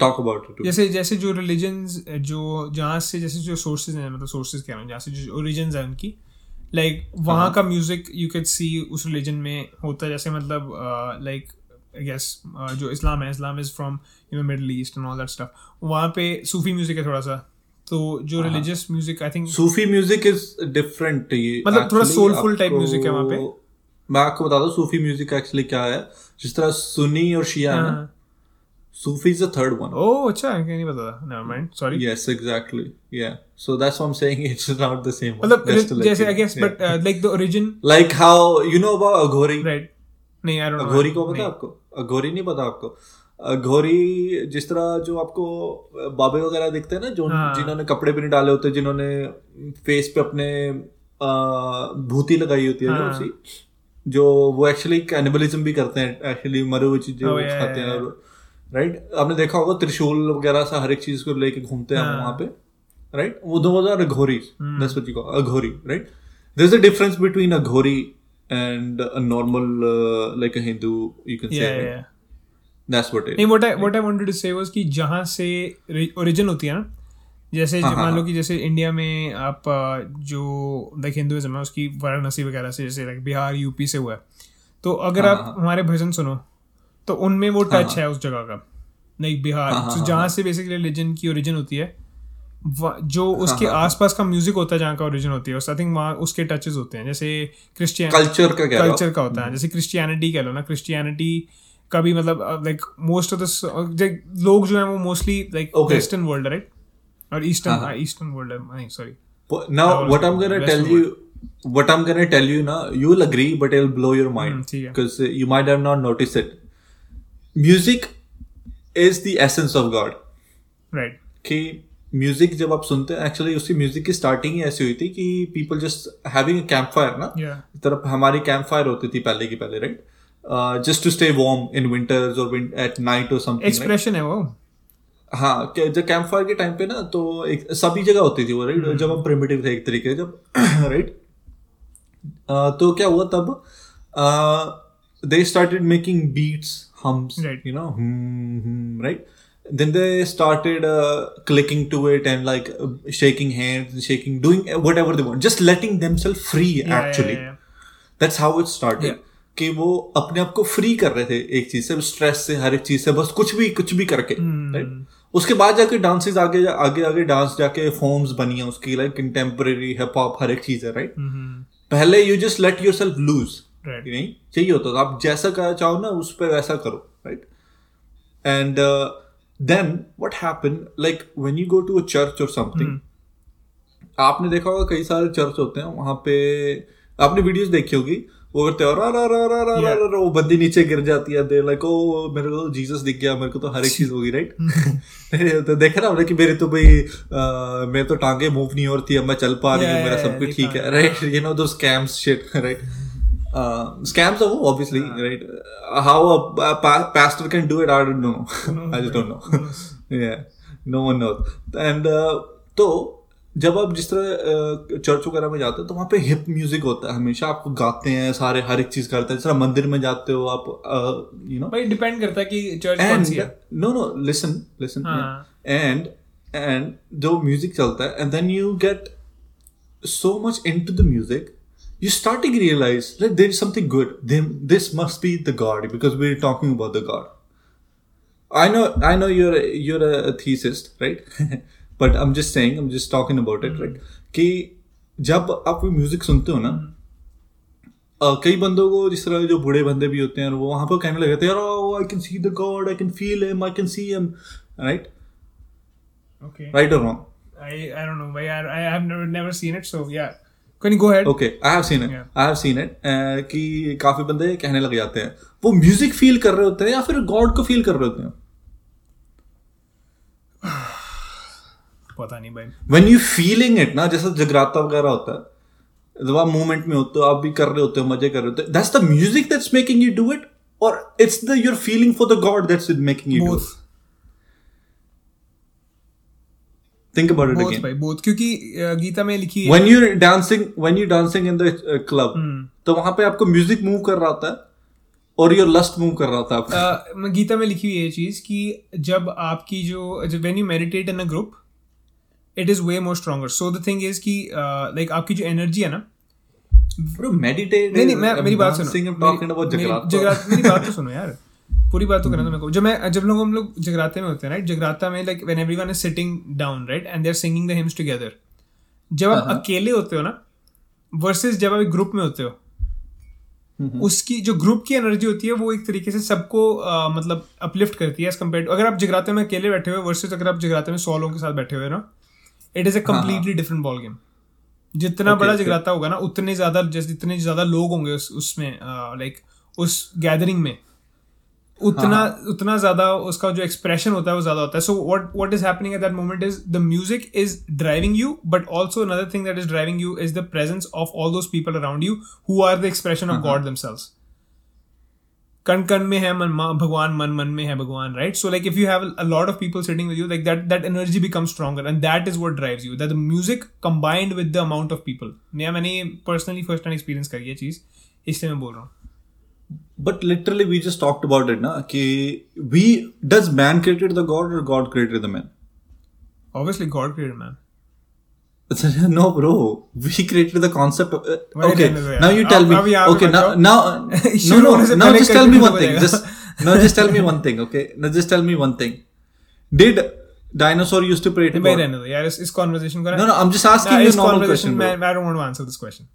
talk about it जैसे जैसे जो रिलीजन जो जहाँ से जैसे जो सोर्सेज हैं मतलब सोर्सेज क्या हैं जहाँ जो ओरिजिन हैं उनकी लाइक like, वहाँ का म्यूज़िक यू कैन सी उस रिलीजन में होता है। जैसे मतलब लाइक आई गेस जो इस्लाम है Islam is from you know Middle East and all that stuff वहाँ पे सूफी म्यूज़िक है थोड़ा सा। तो जो religious music I think Sufi music is different. ये। मतलब थोड़ा type आपको- music है वहाँ पे। मैं आपको बता दूँ सूफी म्यूज़िक एक्चुअली क्या है? जिस तरह सुन्नी और शिया है। Sufi is the third one ओह अच्छा नहीं पता था never mind sorry Yes, exactly. Yeah. So that's what I'm saying. It's not the same. one. मतलब जैसे you I know. Guess Yeah. But like the like how you know about Aghori right नहीं आई डोंट नो अघोरी को पता आपको अघोरी नहीं पता आपको अघोरी जिस तरह जो आपको बाबे वगैरह दिखते हैं ना जो हाँ। जिन्होंने कपड़े भी नहीं डाले होते जिन्होंने फेस पे अपने भूती लगाई होती है हाँ। जो वो एक्चुअली कैनिबलिज्म भी करते हैं एक्चुअली मरे हुए चीज़ें Oh, yeah, खाते हैं और राइट आपने देखा होगा त्रिशूल वगैरह से हर एक चीज़ को लेके घूमते हैं हाँ। वहाँ पे। राइट वो दो are Aghori what you call Aghori right a ghori and a normal uh, like a hindu you can say या what I what I wanted to say was कि जहाँ से ओरिजिन होती है ना जैसे हाँ, हाँ, मान लो। कि जैसे इंडिया में आप जो लाइक हिंदुइज्म है उसकी वाराणसी वगैरह से जैसे लाइक बिहार यूपी से हुआ है। तो अगर हाँ, आप हमारे भजन सुनो तो उनमें वो हाँ, टच है उस जगह का। लाइक बिहार। हाँ, हाँ, तो हाँ, जहाँ हाँ। से बेसिकली रिलीजन की ओरिजिन होती है जो उसके हाँ, हाँ। आसपास का म्यूज़िक होता है जहाँ का ओरिजिन होती है आई थिंक वहाँ उसके टचेस होते हैं। जैसे क्रिश्चियन कल्चर का कल्चर का होता है। जैसे क्रिश्चियनिटी कह लो ना। क्रिश्चियनिटी का भी मतलब लाइक मोस्ट ऑफ़ द लोग जो है वो mostly like western world right और हाँ, ईस्टर्न ईस्टर्न वर्ल्ड है। नहीं sorry now what i'm gonna tell Western you what i'm gonna tell you now you will agree but it'll blow your mind. Hmm, ठीक है। because you might have not noticed it. Music is the essence of god. Right कि म्यूज़िक जब आप सुनते हैं एक्चुअली उसकी म्यूज़िक की स्टार्टिंग ही ऐसी हुई थी कि people just having camp fire ना? या तरफ़ हमारी कैंप फायर होती थी पहले की पहले right just to stay warm in winters और एट नाइट और समथिंग एक्सप्रेशन है वो। हाँ जब कैंप फायर के टाइम पे ना तो एक सभी जगह होती थी वो राइट हम्म। जब हम प्रिमेटिव थे एक तरीके जब राइट तो क्या हुआ तब? They started making beats hums Right. you know right then they started uh, clicking to it and like uh, shaking hands and shaking doing whatever they want just letting themselves free yeah, actually that's how it started Yeah. कि वो अपने आप को फ्री कर रहे थे एक चीज़ से स्ट्रेस से हर एक चीज़ से बस कुछ भी कुछ भी करके Hmm. राइट उसके बाद जाके डांसेस आगे आगे आगे डांस जाके फॉर्म्स बनी है उसकी लाइक कंटेम्प्रेरी हिप हॉप हर एक चीज़ है राइट पहले you just let your self loose Right. नहीं? चाहिए होता था। आप जैसा करना चाहो ना उस पर वैसा करो right and then what happen like when you go to a church और समथिंग आपने देखा होगा कई सारे चर्च होते हैं वहाँ पे आपने वीडियोस देखी होगी वो करते हो रा रा रा रा रा रा रा वो बंदी नीचे गिर जाती है दे लाइक ओ मेरे को जीसस दिख गया मेरे को तो हर एक चीज़ होगी राइट तो देखा ना हमने कि मेरे तो भाई मेरे तो टांगे मूव नहीं हो रही थी अब मैं चल पा रही हूँ मेरा सब कुछ ठीक है। राइट यू नो दो scams shit right Uh, scams are obviously yeah. right. Uh, how a, a pastor can do it, I don't know. No, I just don't know. yeah, no one knows. And so. Uh, तो जब आप जिस तरह uh, चर्च वगैरह में जाते हो तो वहाँ पे हिप म्यूज़िक होता है हमेशा आपको गाते हैं सारे हर एक चीज़ करते हैं जिस तरह मंदिर में जाते हो आप uh, यू नो भाई डिपेंड करता है कि चर्च कौन सी है no no listen listen and and जो म्यूज़िक चलता है and then you get so much into the music you starting to realize that there is something good then this must be the god because we're talking about the god i know i know you're a, you're a theist right but i'm just saying i'm just talking about it right कि जब आप म्यूजिक सुनते हो ना अ, कई बंदों को जिस तरह जो बूढ़े बंदे भी होते हैं वो वहां पर कहने लगे थे यार I can see the god I can feel him I can see him right okay right और wrong I I don't know भाई I I have never never seen it so yeah Can you go ahead? Okay I have seen it Yeah. I have seen it कि काफ़ी बंदे कहने लग जाते हैं। वो म्यूज़िक फील कर रहे होते हैं या फिर गॉड को फील कर रहे होते हैं? पता नहीं भाई। व्हेन यू फीलिंग इट ना जैसे जगराता वगैरह होता है जब आप मूवमेंट में होते हो आप भी कर रहे होते हो मज़े कर रहे होते हो that's the music that's making you do it और it's the your feeling for the god that's making you do both think about it both again भाई both. क्योंकि गीता में लिखी है when you're dancing when you're dancing in the uh, club हम्म। तो वहाँ पे आपको म्यूज़िक मूव कर रहा होता है और योर लस्ट मूव कर रहा है आपका। गीता में लिखी हुई है चीज़ कि जब आपकी जो when you meditate in a group it is way more stronger so the thing is कि लाइक आपकी जो एनर्जी है ना ब्रो मेडिटेट नहीं नहीं मैं मेरी बात सुनो। talking about मेरी- जगराता जगराता मेरी बात तो सुनो यार। पूरी बात तो करना तो मेरे को। जब मैं जब लोग हम लोग जगराते में होते हैं राइट जगराता में like when everyone is sitting down right and they are singing the hymns together जब आप अकेले होते हो ना वर्सेस जब आप एक ग्रुप में होते हो उसकी जो ग्रुप की एनर्जी होती है वो एक तरीके से सबको मतलब अपलिफ्ट करती है एज कंपेयर टू अगर आप जगराते में अकेले बैठे हुए वर्सेस अगर आप जगराते में सौ लोगों के साथ बैठे हुए ना it is a completely different ball game जितना Okay, बड़ा. जगराता होगा ना उतने ज़्यादा जितने ज़्यादा लोग होंगे उस उसमें लाइक उस गैदरिंग में। उतना हाँ. उतना ज़्यादा उसका जो एक्सप्रेशन होता है वो ज़्यादा होता है। So what what is happening at that moment is the music is driving you but also another thing that is driving you is the presence of all those people around you who are the expression of god themselves कण कण में है मन भगवान मन मन में है भगवान right so like if you have a lot of people sitting with you like that that energy become stronger and that is what drives you that the music combined with the amount of people मैं मैंने पर्सनली फ़र्स्ट टाइम एक्सपीरियंस करी है चीज़ इसलिए मैं बोल रहा हूँ। but literally we just talked about it na ki we does man created the god or god created the man? Obviously god created man. No bro. We created the concept of, uh, okay now you tell me. okay now now no no now just tell me one thing. just now just tell me one thing okay? Now just tell me one thing. Did dinosaur used to pray to god yeah, is, is conversation no no i'm just asking nah, you a normal question man, i don't want to answer this question.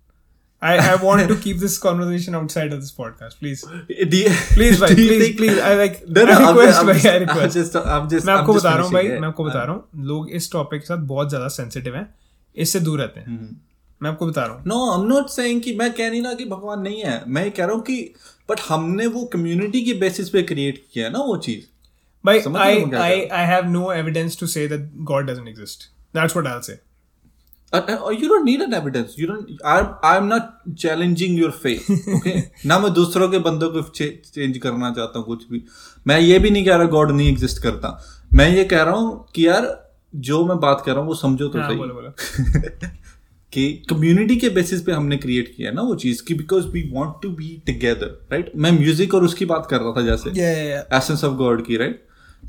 I I want to keep this conversation outside of this podcast please Do you- please भाई please think- please I like No, no, I request I'm request just- भाई I I'm request just- I'm just- मैं I'm आपको just बता रहा हूँ भाई. मैं आपको बता रहा हूँ लोग इस टॉपिक के साथ बहुत ज़्यादा सेंसिटिव हैं इससे दूर रहते हैं हम्म। मैं आपको बता रहा हूँ no I am not saying कि मैं कह नहीं ना कि भगवान नहीं है मैं कह रहा हूँ कि बट हमने वो कम्युनिटी के बेसिस पे क्रिएट किया है ना वो चीज़ भाई I हो I I have no evidence to say that God doesn't exist that's what I'll say you don't need an evidence you don't I am not challenging your faith okay ना मैं दूसरों के बंदों को चेंज करना चाहता हूँ कुछ भी। मैं ये भी नहीं कह रहा गॉड नहीं एग्जिस्ट करता। मैं ये कह रहा हूँ कि यार जो मैं बात कर रहा हूँ वो समझो तो हाँ सही। बोलो बोलो। कि कम्युनिटी के बेसिस पे हमने क्रिएट किया है ना वो चीज़ कि because we want to be together right मैं म्यूज़िक और उसकी बात कर रहा था जैसे। एसेंस ऑफ़ गॉड की राइट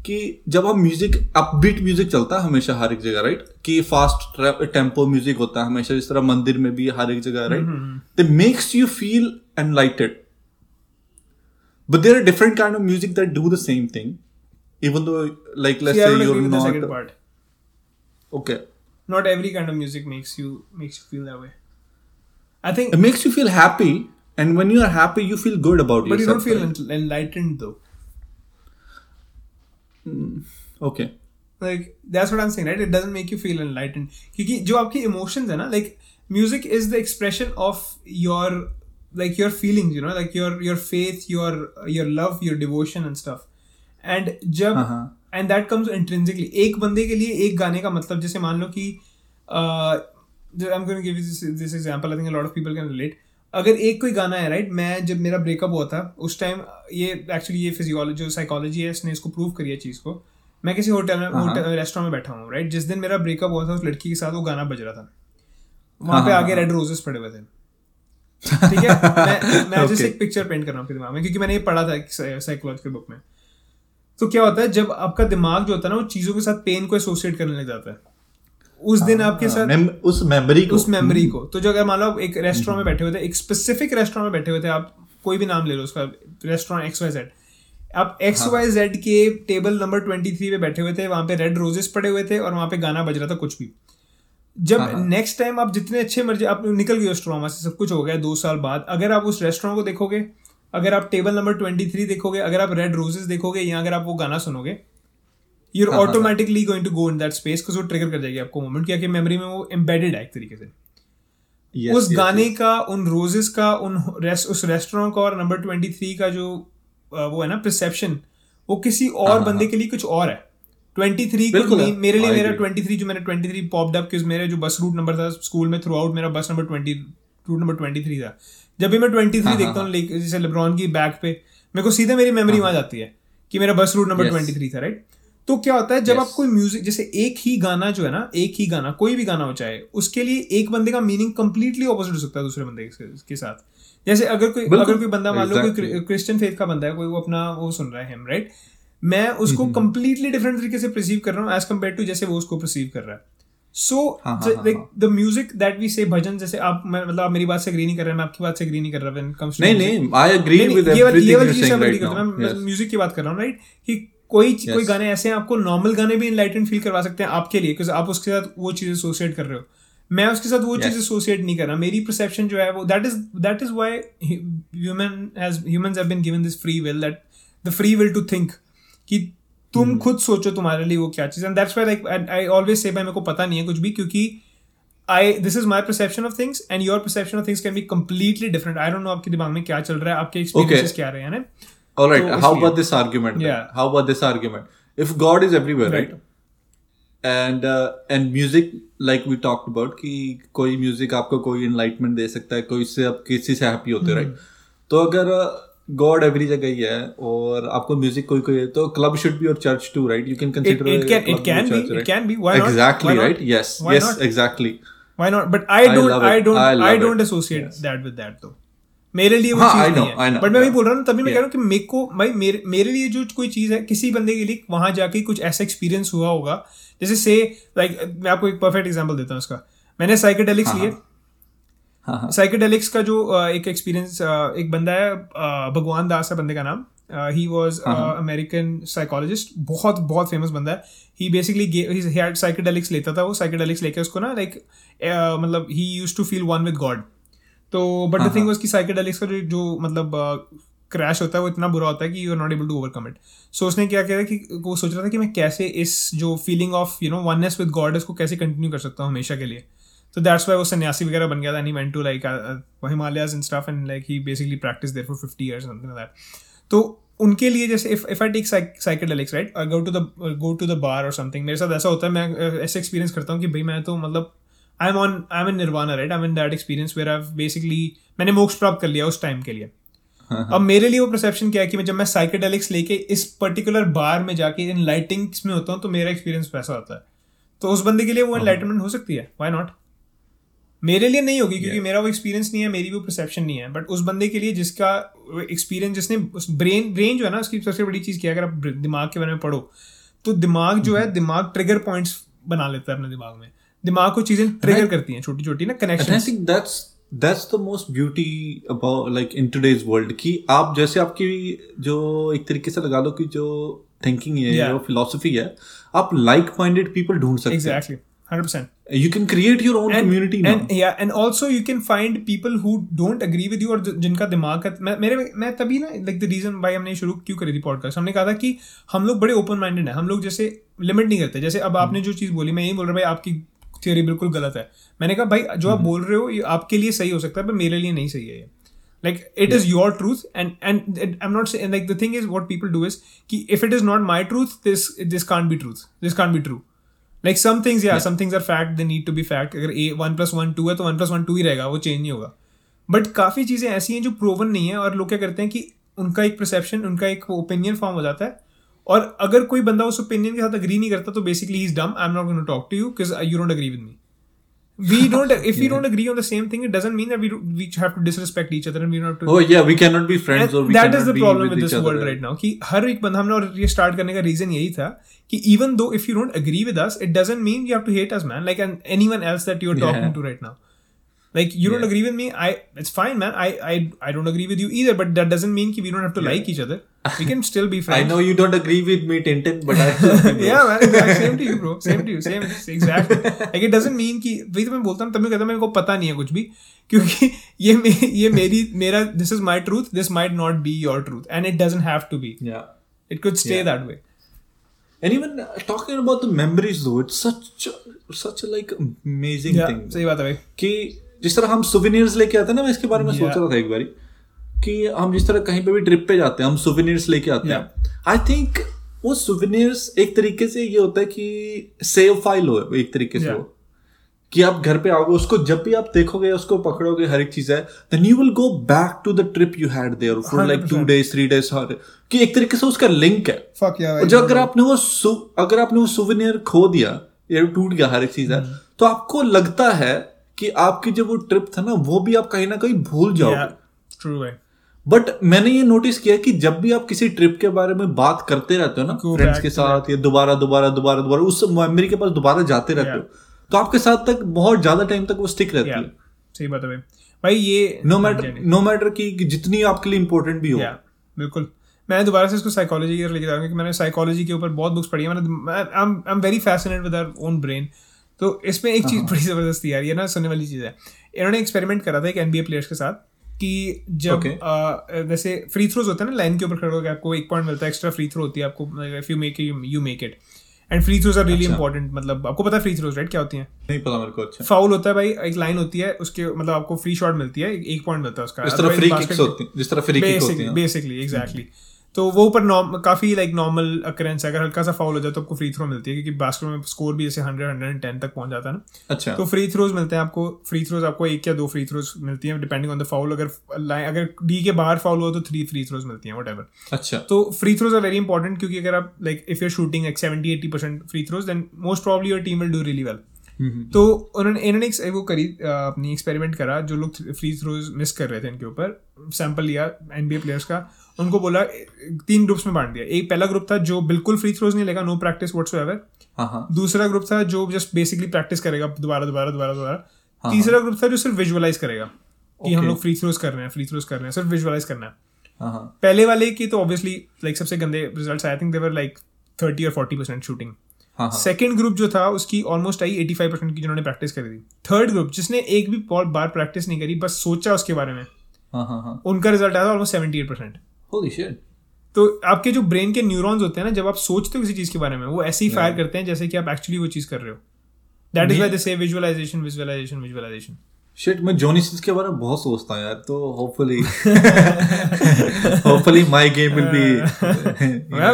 कि जब हम म्यूज़िक अपबीट म्यूज़िक चलता है हमेशा हर एक जगह राइट कि फास्ट टेंपो म्यूज़िक होता है हमेशा जिस तरह मंदिर में भी हर एक जगह right the makes you feel enlightened but there different kind of music that do the same thing even though like let's say you are not okay not every kind of music makes you makes you feel that way I think it makes you feel happy and when you are happy you feel good about yourself but you don't feel enlightened though okay like that's what I am right it doesn't make you feel enlightened क्योंकि जो आपकी इमोशंस है ना like music is the expression of your like your feeling you know like your your faith your your love your devotion and stuff and जब एंड दैट कम्स इंट्रेंसिकली एक बंदे के लिए एक गाने का मतलब जैसे मान लो कि I am going give this this example I think a lot of people can relate अगर एक कोई गाना है राइट मैं जब मेरा ब्रेकअप हुआ था उस टाइम ये एक्चुअली ये फिजियोलॉजी साइकोलॉजी है इसने इसको प्रूव करी है चीज़ को। मैं किसी होटल में होटल रेस्टोरेंट में बैठा हूँ राइट जिस दिन मेरा ब्रेकअप हुआ था उस लड़की के साथ वो गाना बज रहा था। वहाँ हाँ, पे आगे रेड रोजेस पड़े हुए थे। ठीक है? मैं मैं जैसे एक पिक्चर पेंट कर रहा हूँ अपने दिमाग में क्योंकि मैंने ये पढ़ा था साइकोलॉजिकल बुक में। तो क्या होता है जब आपका दिमाग जो होता है ना वो चीज़ों के साथ पेन को एसोसिएट करने लग जाता है। उस दिन आपके साथ मेम- उस मेमोरी को। उस मेमोरी को। तो जो अगर मान लो आप एक रेस्टोरेंट में बैठे हुए थे एक स्पेसिफिक रेस्टोरेंट में बैठे हुए थे आप कोई भी नाम ले लो उसका रेस्टोरेंट एक्स वाई जेड आप एक्स वाई जेड के टेबल नंबर ट्वेंटी थ्री पे बैठे हुए थे वहाँ पे रेड रोजेस पड़े हुए थे और वहाँ पे गाना बज रहा था कुछ भी। जब नेक्स्ट टाइम आप जितने अच्छे मर्ज़ी आप निकल गए उस ट्रॉमा से सब कुछ हो गया दो साल बाद। अगर आप उस रेस्टोरेंट को देखोगे अगर आप टेबल नंबर ट्वेंटी थ्री देखोगे अगर आप रेड रोजेस देखोगे या अगर आप वो गाना सुनोगे you're automatically going to go in that space वो ट्रिगर कर जाएगी आपको मोमेंट क्या कि मेमोरी में वो एम्बेडेड है एक तरीके से। Yes, उस yes, गाने yes. का उन रोजेस का उन रेस्ट उस रेस्टोरेंट का और नंबर ट्वेंटी थ्री का जो वो है ना परसेप्शन वो किसी और बंदे के लिए कुछ और है। ट्वेंटी थ्री हाँ, है। मेरे लिए मेरा ट्वेंटी थ्री जो मैंने ट्वेंटी थ्री पॉप्ड अप मेरे जो बस रूट नंबर था स्कूल में थ्रू आउट मेरा bus number twenty route number twenty three था। जब भी मैं ट्वेंटी हाँ, थ्री देखता हूँ जैसे लेब्रॉन की बैक पे मेरे को सीधे मेरी मेमोरी वहाँ जाती है कि मेरा bus route number twenty three था राइट तो क्या होता है जब Yes. आप कोई म्यूज़िक जैसे एक ही गाना जो है ना एक ही गाना कोई भी गाना हो चाहे उसके लिए एक बंदे का मीनिंग कंप्लीटली ऑपोजिट हो सकता है दूसरे बंदे के के साथ। जैसे अगर कोई अगर कोई बंदा मान लो exactly. कोई क्रिश्चियन फेथ का बंदा है कोई वो अपना वो सुन रहा है हिम राइट मैं उसको कंप्लीटली डिफरेंट तरीके से परसीव कर रहा हूँ एज कंपेयर टू जैसे वो उसको परसीव कर रहा है। सो हाँ, हाँ, हाँ, like the music that we say भजन जैसे आप मैं मतलब आप मेरी बात से एग्री नहीं कर रहे मैं आपकी बात से एग्री नहीं कर रहा व्हेन कम्स नहीं नहीं I agree with everything you cheese saying right now music की बात कर रहा हूँ राइट कि कोई yes. कोई गाने ऐसे हैं आपको नॉर्मल गाने भी इनलाइटेंड फील करवा सकते हैं आपके लिए बिकॉज़ आप उसके साथ वो चीज़ एसोसिएट कर रहे हो मैं उसके साथ वो Yes. चीज़ एसोसिएट नहीं कर रहा मेरी परसेप्शन जो है वो that is that is why human has humans have been given this free will that the free will to think कि तुम hmm. खुद सोचो तुम्हारे लिए वो क्या चीज़ and that's why like I always say भाई मेरे को पता नहीं है कुछ भी क्योंकि I this is my perception of things and your perception of things can be completely different I don't know आपके दिमाग में क्या चल रहा है आपके एक्सपीरियंसेस क्या रहे हैं ना All right. तो how about this argument? then? Yeah. How about this argument? If God is everywhere, right? Right. And uh, and music, like we talked about, कि कोई म्यूज़िक आपको कोई enlightenment दे सकता है कोई इससे आप किसी से हैप्पी होते हो राइट तो अगर गॉड एवरी जगह ही है और आपको म्यूज़िक कोई कोई है तो क्लब शुड बी और church too right you can it, consider it can it can be it can be why not exactly Why not? right yes Why yes not? exactly why not but i I don't love i it. don't मेरे लिए वो हाँ, चीज़ know, नहीं है। बट मैं भी बोल रहा हूँ तभी मैं कह रहा हूँ कि मेरे को भाई मेरे मेरे लिए जो कोई चीज़ है किसी बंदे के लिए वहाँ जाके कुछ ऐसा एक्सपीरियंस हुआ होगा। जैसे से लाइक मैं आपको एक परफेक्ट एग्ज़ाम्पल देता हूँ उसका। मैंने साइकेडेलिक्स लिए। हाँ। हाँ साइकेडेलिक्स का जो एक एक्सपीरियंस एक बंदा है भगवान दास है बंदे का नाम। ही वाज अमेरिकन साइकोलॉजिस्ट बहुत बहुत फ़ेमस बंदा है। ही बेसिकली ही साइकेडेलिक्स लेता था वो। साइकेडेलिक्स लेके उसको ना लाइक मतलब ही use to feel one with god तो बट द थिंग वाज कि साइकेडेलिक्स का जो मतलब क्रैश होता है वो इतना बुरा होता है कि you are not able to overcome it so उसने क्या किया कि वो सोच रहा था कि मैं कैसे इस जो feeling of you know oneness with god इसको कैसे कंटिन्यू कर सकता हूँ हमेशा के लिए। तो दैट्स वाई वो सन्यासी वगैरह बन गया था and he went to like Himalayas and stuff and like he basically practice there for 50 years something like that तो उनके लिए जैसे if if I take psychedelics right I go to the go to the bar और समथिंग मेरे साथ ऐसा होता है मैं uh, ऐसे एक्सपीरियंस करता हूँ कि भाई मैं तो मतलब I am on I am in nirvana right I am in that experience where I basically मैंने मोक्ष प्राप्त कर लिया उस टाइम के लिए। अब मेरे लिए वो परसेप्शन क्या है कि मैं जब मैं साइकेडेलिक्स लेके इस पर्टिकुलर बार में जाके इन लाइटिंग्स में होता हूँ तो मेरा एक्सपीरियंस वैसा होता है। तो उस बंदे के लिए वो एनलाइटमेंट हो सकती है वाई नॉट मेरे लिए नहीं होगी क्योंकि मेरा वो एक्सपीरियंस नहीं है मेरी वो परसेप्शन नहीं है। बट उस बंदे के लिए जिसका एक्सपीरियंस जिसने उस ब्रेन ब्रेन जो है ना उसकी सबसे बड़ी चीज़ क्या है अगर आप दिमाग के बारे में पढ़ो तो दिमाग जो है दिमाग ट्रिगर पॉइंट्स बना लेता है अपने दिमाग में। दिमाग को चीज़ें ट्रिगर करती हैं छोटी छोटी ना connection think that's that's the most beauty about like in today's world कि आप जैसे आपकी जो एक तरीके से लगा लो कि जो थिंकिंग है Yeah. जो फिलोसफी है आप लाइक माइंडेड पीपल ढूंढ सकते एग्जैक्टली हंड्रेड परसेंट हैं you can create your own community now and yeah and also you can find people who don't agree with you और जिनका दिमाग का मैं मेरे मैं तभी ना लाइक द रीजन भाई हमने शुरू क्यों करी थी पॉडकास्ट हमने कहा था कि हम लोग बड़े ओपन माइंडेड हैं। हम लोग जैसे लिमिट नहीं करते। जैसे अब आपने जो चीज़ बोली मैं यही बोल रहा भाई आपकी थियोरी बिल्कुल गलत है मैंने कहा भाई जो आप बोल रहे हो ये आपके लिए सही हो सकता है पर मेरे लिए नहीं सही है ये like it is your truth and and it, i'm not saying like the thing is what people do is ki if it is not my truth this this can't be truth this can't be true like some things yeah, some things are fact they need to be fact अगर a one plus one two है तो वन प्लस वन टू ही रहेगा वो चेंज नहीं होगा बट काफ़ी चीज़ें ऐसी हैं जो प्रूवन नहीं है और लोग क्या करते हैं कि उनका एक परसेप्शन उनका एक ओपिनियन फॉर्म हो जाता है और अगर कोई बंदा उस ओपिनियन के साथ अग्री नहीं करता तो basically is dumb I am not going talk to you because you don't agree with me we don't if we don't agree on the same thing it doesn't mean that we do, we have to disrespect each other and we don't have to oh yeah we cannot be friends And or we that is the problem with with this world right now कि हर एक बंदा हमने और ये स्टार्ट करने का रीजन यही था कि even though if you don't agree with us it doesn't mean you have to hate us man like and anyone else that you're talking Yeah. to right now like you don't Yeah. agree with me I it's fine man I I I don't agree with you either but that doesn't mean कि we don't have to Yeah. like each other we can still be friends I know you don't agree with me Tintin but I love you, bro. yeah man exactly. same to you bro same to you same exactly like it doesn't mean कि वही तो मैं बोलता हूँ तब मैं कहता हूँ मेरे को पता नहीं है कुछ भी क्योंकि ये मे, ये मेरी मेरा this is my truth this might not be your truth and it doesn't have to be yeah it could stay Yeah. that way and even uh, talking about the memories though it's such a- such a like amazing yeah thing सही बात है भाई कि जिस तरह हम सुवेनियर्स लेके आते हैं ना मैं इसके बारे में सोच रहा था एक बारी कि हम जिस तरह कहीं पे भी ट्रिप पे जाते हैं हम सुवेनियर्स लेके आते हैं। आई थिंक वो सुवेनियर्स एक तरीके से ये होता है कि सेव फ़ाइल हो एक तरीके से Yeah. कि आप घर पे आओगे उसको जब भी आप देखोगे उसको पकड़ोगे हर एक चीज़ है then you will go back to the trip you had there for like two days three days कि एक तरीके से उसका लिंक है। Fuck yeah और जो अगर आपने वो अगर आपने वो सुवेनियर खो दिया या टूट गया हर एक चीज़ है हम्म। तो आपको लगता है कि आपकी जो वो ट्रिप था ना वो भी आप कहीं ना कहीं भूल जाओगे। yeah true भाई बट मैंने ये नोटिस किया कि जब भी आप किसी ट्रिप के बारे में बात करते रहते हो ना फ्रेंड्स के साथ या दोबारा दोबारा दोबारा दोबारा उस मेमोरी के पास दोबारा जाते रहते Yeah. हो तो आपके साथ तक बहुत ज़्यादा टाइम तक वो स्टिक रहती है। सही बात है भाई। ये नो मैटर नो मैटर की जितनी आपके लिए इंपॉर्टेंट भी हो। बिल्कुल। मैं दोबारा से इसको साइकोलॉजी की लेके जाऊँगा कि मैंने साइकोलॉजी के ऊपर बहुत बुक्स पढ़ी है। मैंने I am very fascinated with our own brain तो इसमें एक चीज़ बड़ी ज़बरदस्ती यार ये ना सुनने वाली चीज़ है। इन्होंने एक्सपेरिमेंट करा था एक एनबीए प्लेयर्स के साथ कि जब Okay. अ, वैसे फ्री थ्रोज होते हैं ना लाइन के ऊपर खड़े होकर आपको एक पॉइंट मिलता है एक्स्ट्रा फ्री थ्रो होती है आपको if you make you make it and free throws are really. Important मतलब आपको पता है फ्री थ्रोज राइट क्या होती है? नहीं पता मेरे को अच्छा। फाउल होता है भाई एक लाइन होती है उसके मतलब आपको फ्री शॉट मिलती है एक पॉइंट मिलता है उसका। जिस तरह फ्री किक्स होती हैं जिस तरह फ्री किक होती हैं। बेसिकली एग्जैक्टली तो वो ऊपर काफ़ी लाइक नॉर्मल अकरेंस है। अगर हल्का सा फाउल हो जाए तो आपको फ्री थ्रो मिलती है क्योंकि बास्केट में स्कोर भी जैसे हंड्रेड हंड्रेड एंड टेन तक पहुँच जाता है ना। अच्छा। तो फ्री थ्रोज मिलते हैं आपको। फ्री थ्रोज आपको एक या दो फ्री थ्रोज मिलती हैं डिपेंडिंग ऑन द फाउल अगर अगर डी के बाहर फाउल हो तो थ्री फ्री थ्रोज मिलती हैं वट अच्छा। तो free throws are very important क्योंकि अगर आप like if you're shooting like seventy eighty percent free throws then most probably your team will do really well तो उन्होंने इन्होंने एक वो करी अपनी एक्सपेरिमेंट करा जो लोग फ्री थ्रोज मिस कर रहे थे इनके ऊपर। सैंपल लिया एनबीए प्लेयर्स का। उनको बोला तीन ग्रुप्स में बांट दिया। एक पहला ग्रुप था जो बिल्कुल फ्री थ्रोज नहीं लेगा नो प्रैक्टिस वट्स एवर हाँ हाँ। दूसरा ग्रुप था जो जस्ट बेसिकली प्रैक्टिस करेगा दोबारा दोबारा दोबारा दोबारा। हाँ, तीसरा ग्रुप था जो सिर्फ़ विजुअलाइज करेगा कि हम लोग फ्री थ्रोज कर रहे हैं फ्री थ्रोज कर रहे हैं सिर्फ़ विजुअलाइज करना है। हाँ हाँ। पहले वाले की तो ऑब्वियसली लाइक सबसे गंदे results I think they were like thirty और फोर्टी परसेंट शूटिंग हाँ हाँ। सेकेंड ग्रुप जो था उसकी almost I eighty five percent की जिन्होंने प्रैक्टिस करी थी। थर्ड ग्रुप जिसने एक भी बार प्रैक्टिस नहीं करी बस सोचा उसके बारे में। हाँ हाँ हाँ। उनका रिज़ल्ट आया था almost seventy eight percent holy shit तो आपके जो ब्रेन के न्यूरॉन्स होते हैं ना जब आप सोचते हो किसी चीज़ के बारे में वो ऐसे ही फायर करते हैं जैसे कि आप एक्चुअली वो चीज़ कर रहे हो। That is why they say visualization visualization visualization shit मैं जॉनी सिंस के बारे में बहुत सोचता हूँ यार तो hopefully hopefully my game will be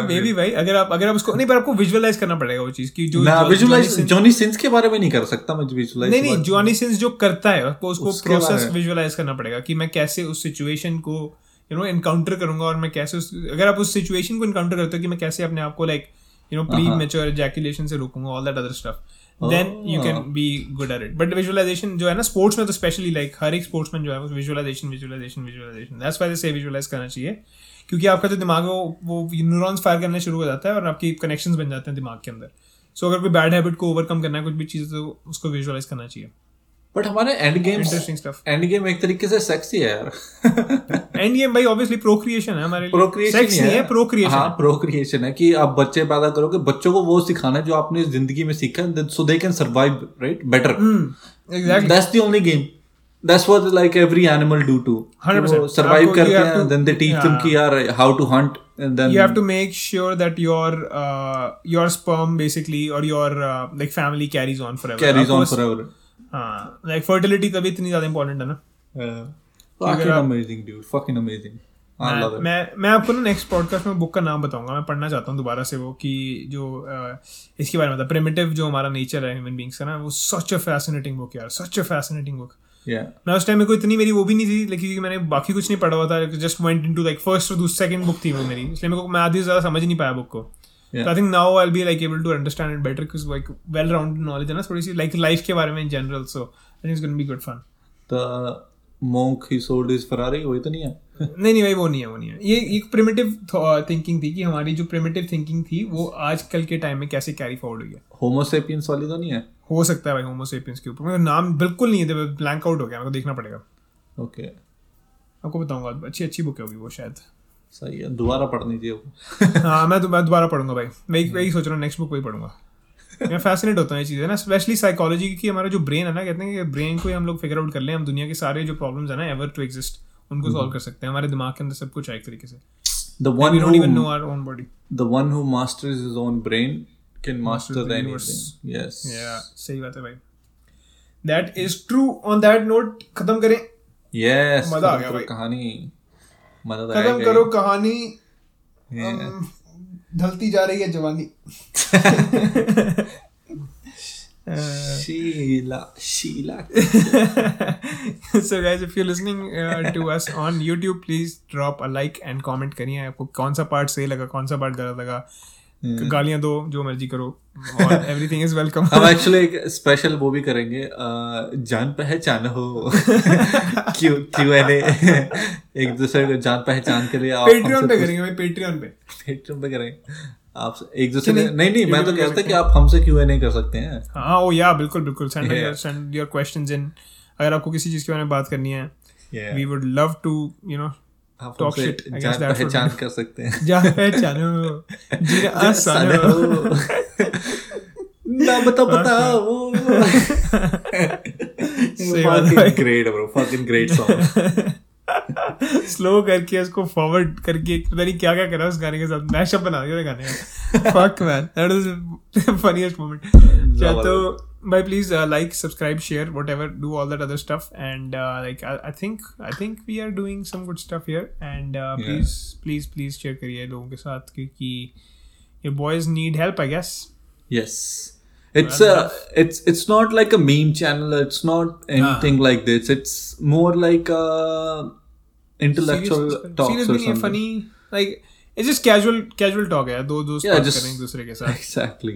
maybe भाई अगर आप अगर आप उसको नहीं पर आपको विजुअलाइज करना पड़ेगा वो चीज़ की जो ना विजुअलाइज जॉनी सिंस- के बारे में नहीं कर सकता मैं विजुअलाइज नहीं नहीं जॉनी सिंस जो करता है आपको उसको प्रोसेस विजुअलाइज करना पड़ेगा कि मैं कैसे उस सिचुएशन को यू नो एनकाउंटर करूँगा और मैं कैसे उस अगर आप उस सिचुएशन को इनकाउंटर करते हो कि मैं कैसे अपने आप को like you know premature ejaculation से रोकूँगा all that other stuff then you can be good at it but visualization जो है ना स्पोर्ट्स में तो स्पेशली लाइक हर एक स्पोर्ट्समैन जो है visualization visualization visualization that's why they say visualize करना चाहिए क्योंकि आपका जो दिमाग है वो वो न्यूरॉन्स फायर करना शुरू हो जाता है और आपकी कनेक्शंस बन जाते हैं दिमाग के अंदर. सो so, अगर कोई बैड हैबिट को ओवरकम करना है कुछ भी चीज़ तो उसको विजुअलाइज करना चाहिए. बट हमारे end game interesting stuff end game एक तरीके से सेक्सी है यार। एंड गेम भाई ऑब्वियसली प्रोक्रिएशन है हमारे लिए। प्रोक्रिएशन सेक्स नहीं है। प्रोक्रिएशन हाँ प्रोक्रिएशन है कि आप बच्चे पैदा करोगे बच्चों को वो सिखाना है जो आपने ज़िंदगी में सीखा so they can survive right better exactly that's the only game that's what like every animal do to 100% survive करते हैं देन दे टीच देम कि यार how to hunt then you have to make sure that your uh, your sperm basically or your uh, like family carries on forever आपको- फॉरएवर हाँ like fertility तभी इतनी ज़्यादा important है ना। Fucking amazing dude. Fucking amazing. I love मैं it. मैं मैं आपको ना नेक्स्ट पॉडकास्ट में बुक का नाम बताऊँगा। मैं पढ़ना चाहता हूँ दोबारा से वो कि जो uh, इसके बारे में था। प्रिमिटिव जो हमारा नेचर है ह्यूमन बींग्स का ना वो सच अ फैसिनेटिंग बुक यार। Such a fascinating book yeah. मैं उस टाइम में कोई इतनी मेरी वो भी नहीं थी लेकिन क्योंकि मैंने बाकी कुछ नहीं पढ़ा हुआ था just went into like first और दूसरी सेकंड बुक थी वो मेरी। इसलिए मेरे को मैं आधी से ज़्यादा समझ नहीं पाया बुक को। Yeah. So I think now I'll be like able to understand it better because like well-rounded knowledge है ना थोड़ी सी like life के बारे में in general. So I think it's going to be good fun. The monk he sold his Ferrari वही तो नहीं है नहीं नहीं भाई वो नहीं है वो नहीं है ये एक प्रिमिटिव थिंकिंग थी कि हमारी जो प्रिमिटिव थिंकिंग थी वो आजकल के टाइम में कैसे कैरी फॉरवर्ड हुई है होमो सेपियंस वाली तो नहीं है हो सकता है भाई होमोसेपियंस के ऊपर मेरा नाम बिल्कुल नहीं है ब्लैंक आउट हो गया मेरे को देखना पड़ेगा ओके okay. आपको बताऊँगा अच्छी अच्छी बुक होगी वो शायद सही है दोबारा पढ़नी चाहिए हाँ मैं मैं दोबारा पढ़ूँगा भाई। मैं वही सोच रहा हूँ नेक्स्ट बुक वही पढ़ूँगा। मैं फैसिनेट होता हूँ ये चीज़ें ना स्पेशली साइकोलॉजी की हमारा जो ब्रेन है ना कहते हैं कि ब्रेन को ही हम लोग फिगर आउट कर लें हम दुनिया के सारे जो प्रॉब्लम्स है ना एवर टू एग्जिस्ट उनको सॉल्व कर सकते हैं हमारे दिमाग के अंदर सब कुछ है एक तरीके से। Even know who our own body the one who masters his own brain can master Masters the anything. universe. yes. Yeah सही बात है भाई। That is true on that note खत्म करें। Yes मज़ा आ गया भाई। कहानी। खत्म करो कहानी। ढलती जा रही है जवानी। लाइक एंड कमेंट करिए। आपको कौन सा पार्ट सही लगा कौन सा पार्ट गलत लगा। गालियाँ दो जो मर्ज़ी करो। एवरीथिंग इज़ वेलकम हम एक्चुअली एक स्पेशल वो भी करेंगे जान पहचान हो। क्यों क्यों एक दूसरे को जान पहचान के लिए पेट्रियन पे करेंगे भाई पेट्रियन पे। Patreon पे करेंगे। आप एक दूसरे नहीं, नहीं नहीं मैं तो कहता कि आप हमसे क्यों नहीं कर सकते हैं। हाँ ओ या बिल्कुल बिल्कुल। Send your send your questions in अगर आपको किसी चीज़ के बारे में बात करनी है we would love to you know आप जान पहचान कर सकते हैं। जा पहचानो जीना आसान हो ना बता है। Great bro fucking great song slow करके उसको फॉरवर्ड करके पता नहीं क्या क्या करा उस गाने के साथ। मैशअप बना दिया गाने का। Fuck man that is funniest moment या तो भाई please like subscribe share whatever do all that other stuff and like I think I think we are doing some good stuff here and please please please share करिए लोगों के साथ क्योंकि your boys need help I guess Yes. It's a it's it's not like a meme channel. It's not anything like this. It's more like a intellectual talks or seriously something. Funny like it's just casual casual talk है दो दोस्त Yeah, बात just- कर रहे हैं एक दूसरे के साथ Exactly.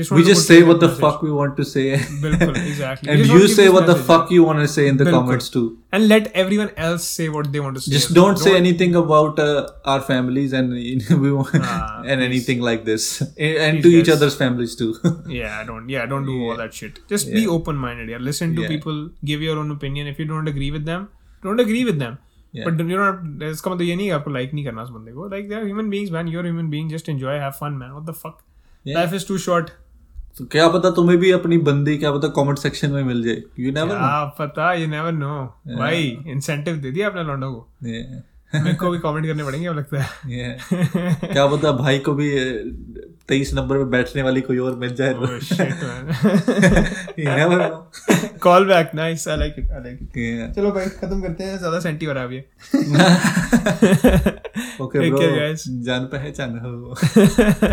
just want We to just put say that what the message. fuck we want to say. बिल्कुल exactly We and just want you to give say this what the message. fuck you want to say in the बिल्कुल. comments too. and let everyone else say what they want to say Just as well. don't say anything about uh, our families and you know, we want Ah, and anything like this and Please, to each guys. other's families too. yeah don't yeah don't do all Yeah. that shit just be Yeah. open minded yeah listen to Yeah. people give your own opinion if you don't agree with them don't agree with them Yeah. but you don't इसका मतलब ये नहीं है आपको लाइक नहीं करना उस बंदे को like they're human beings man you're a human being just enjoy have fun man what the fuck Yeah. life is too short तो क्या पता तुम्हें भी अपनी बंदी क्या पता कमेंट सेक्शन में मिल जाए। यू नेवर क्या पता you never know भाई इंसेंटिव दे दिया अपने लौंडों को। मेरे को भी कमेंट करने पड़ेंगे अब लगता है। क्या पता भाई को भी तेईस नंबर पे बैठने वाली कोई और मिल जाए। Back nice I like it I like it. Yeah. चलो भाई खत्म करते हैं ज़्यादा सेंटी रहा है। अभी care, guys. जान पहचान हो।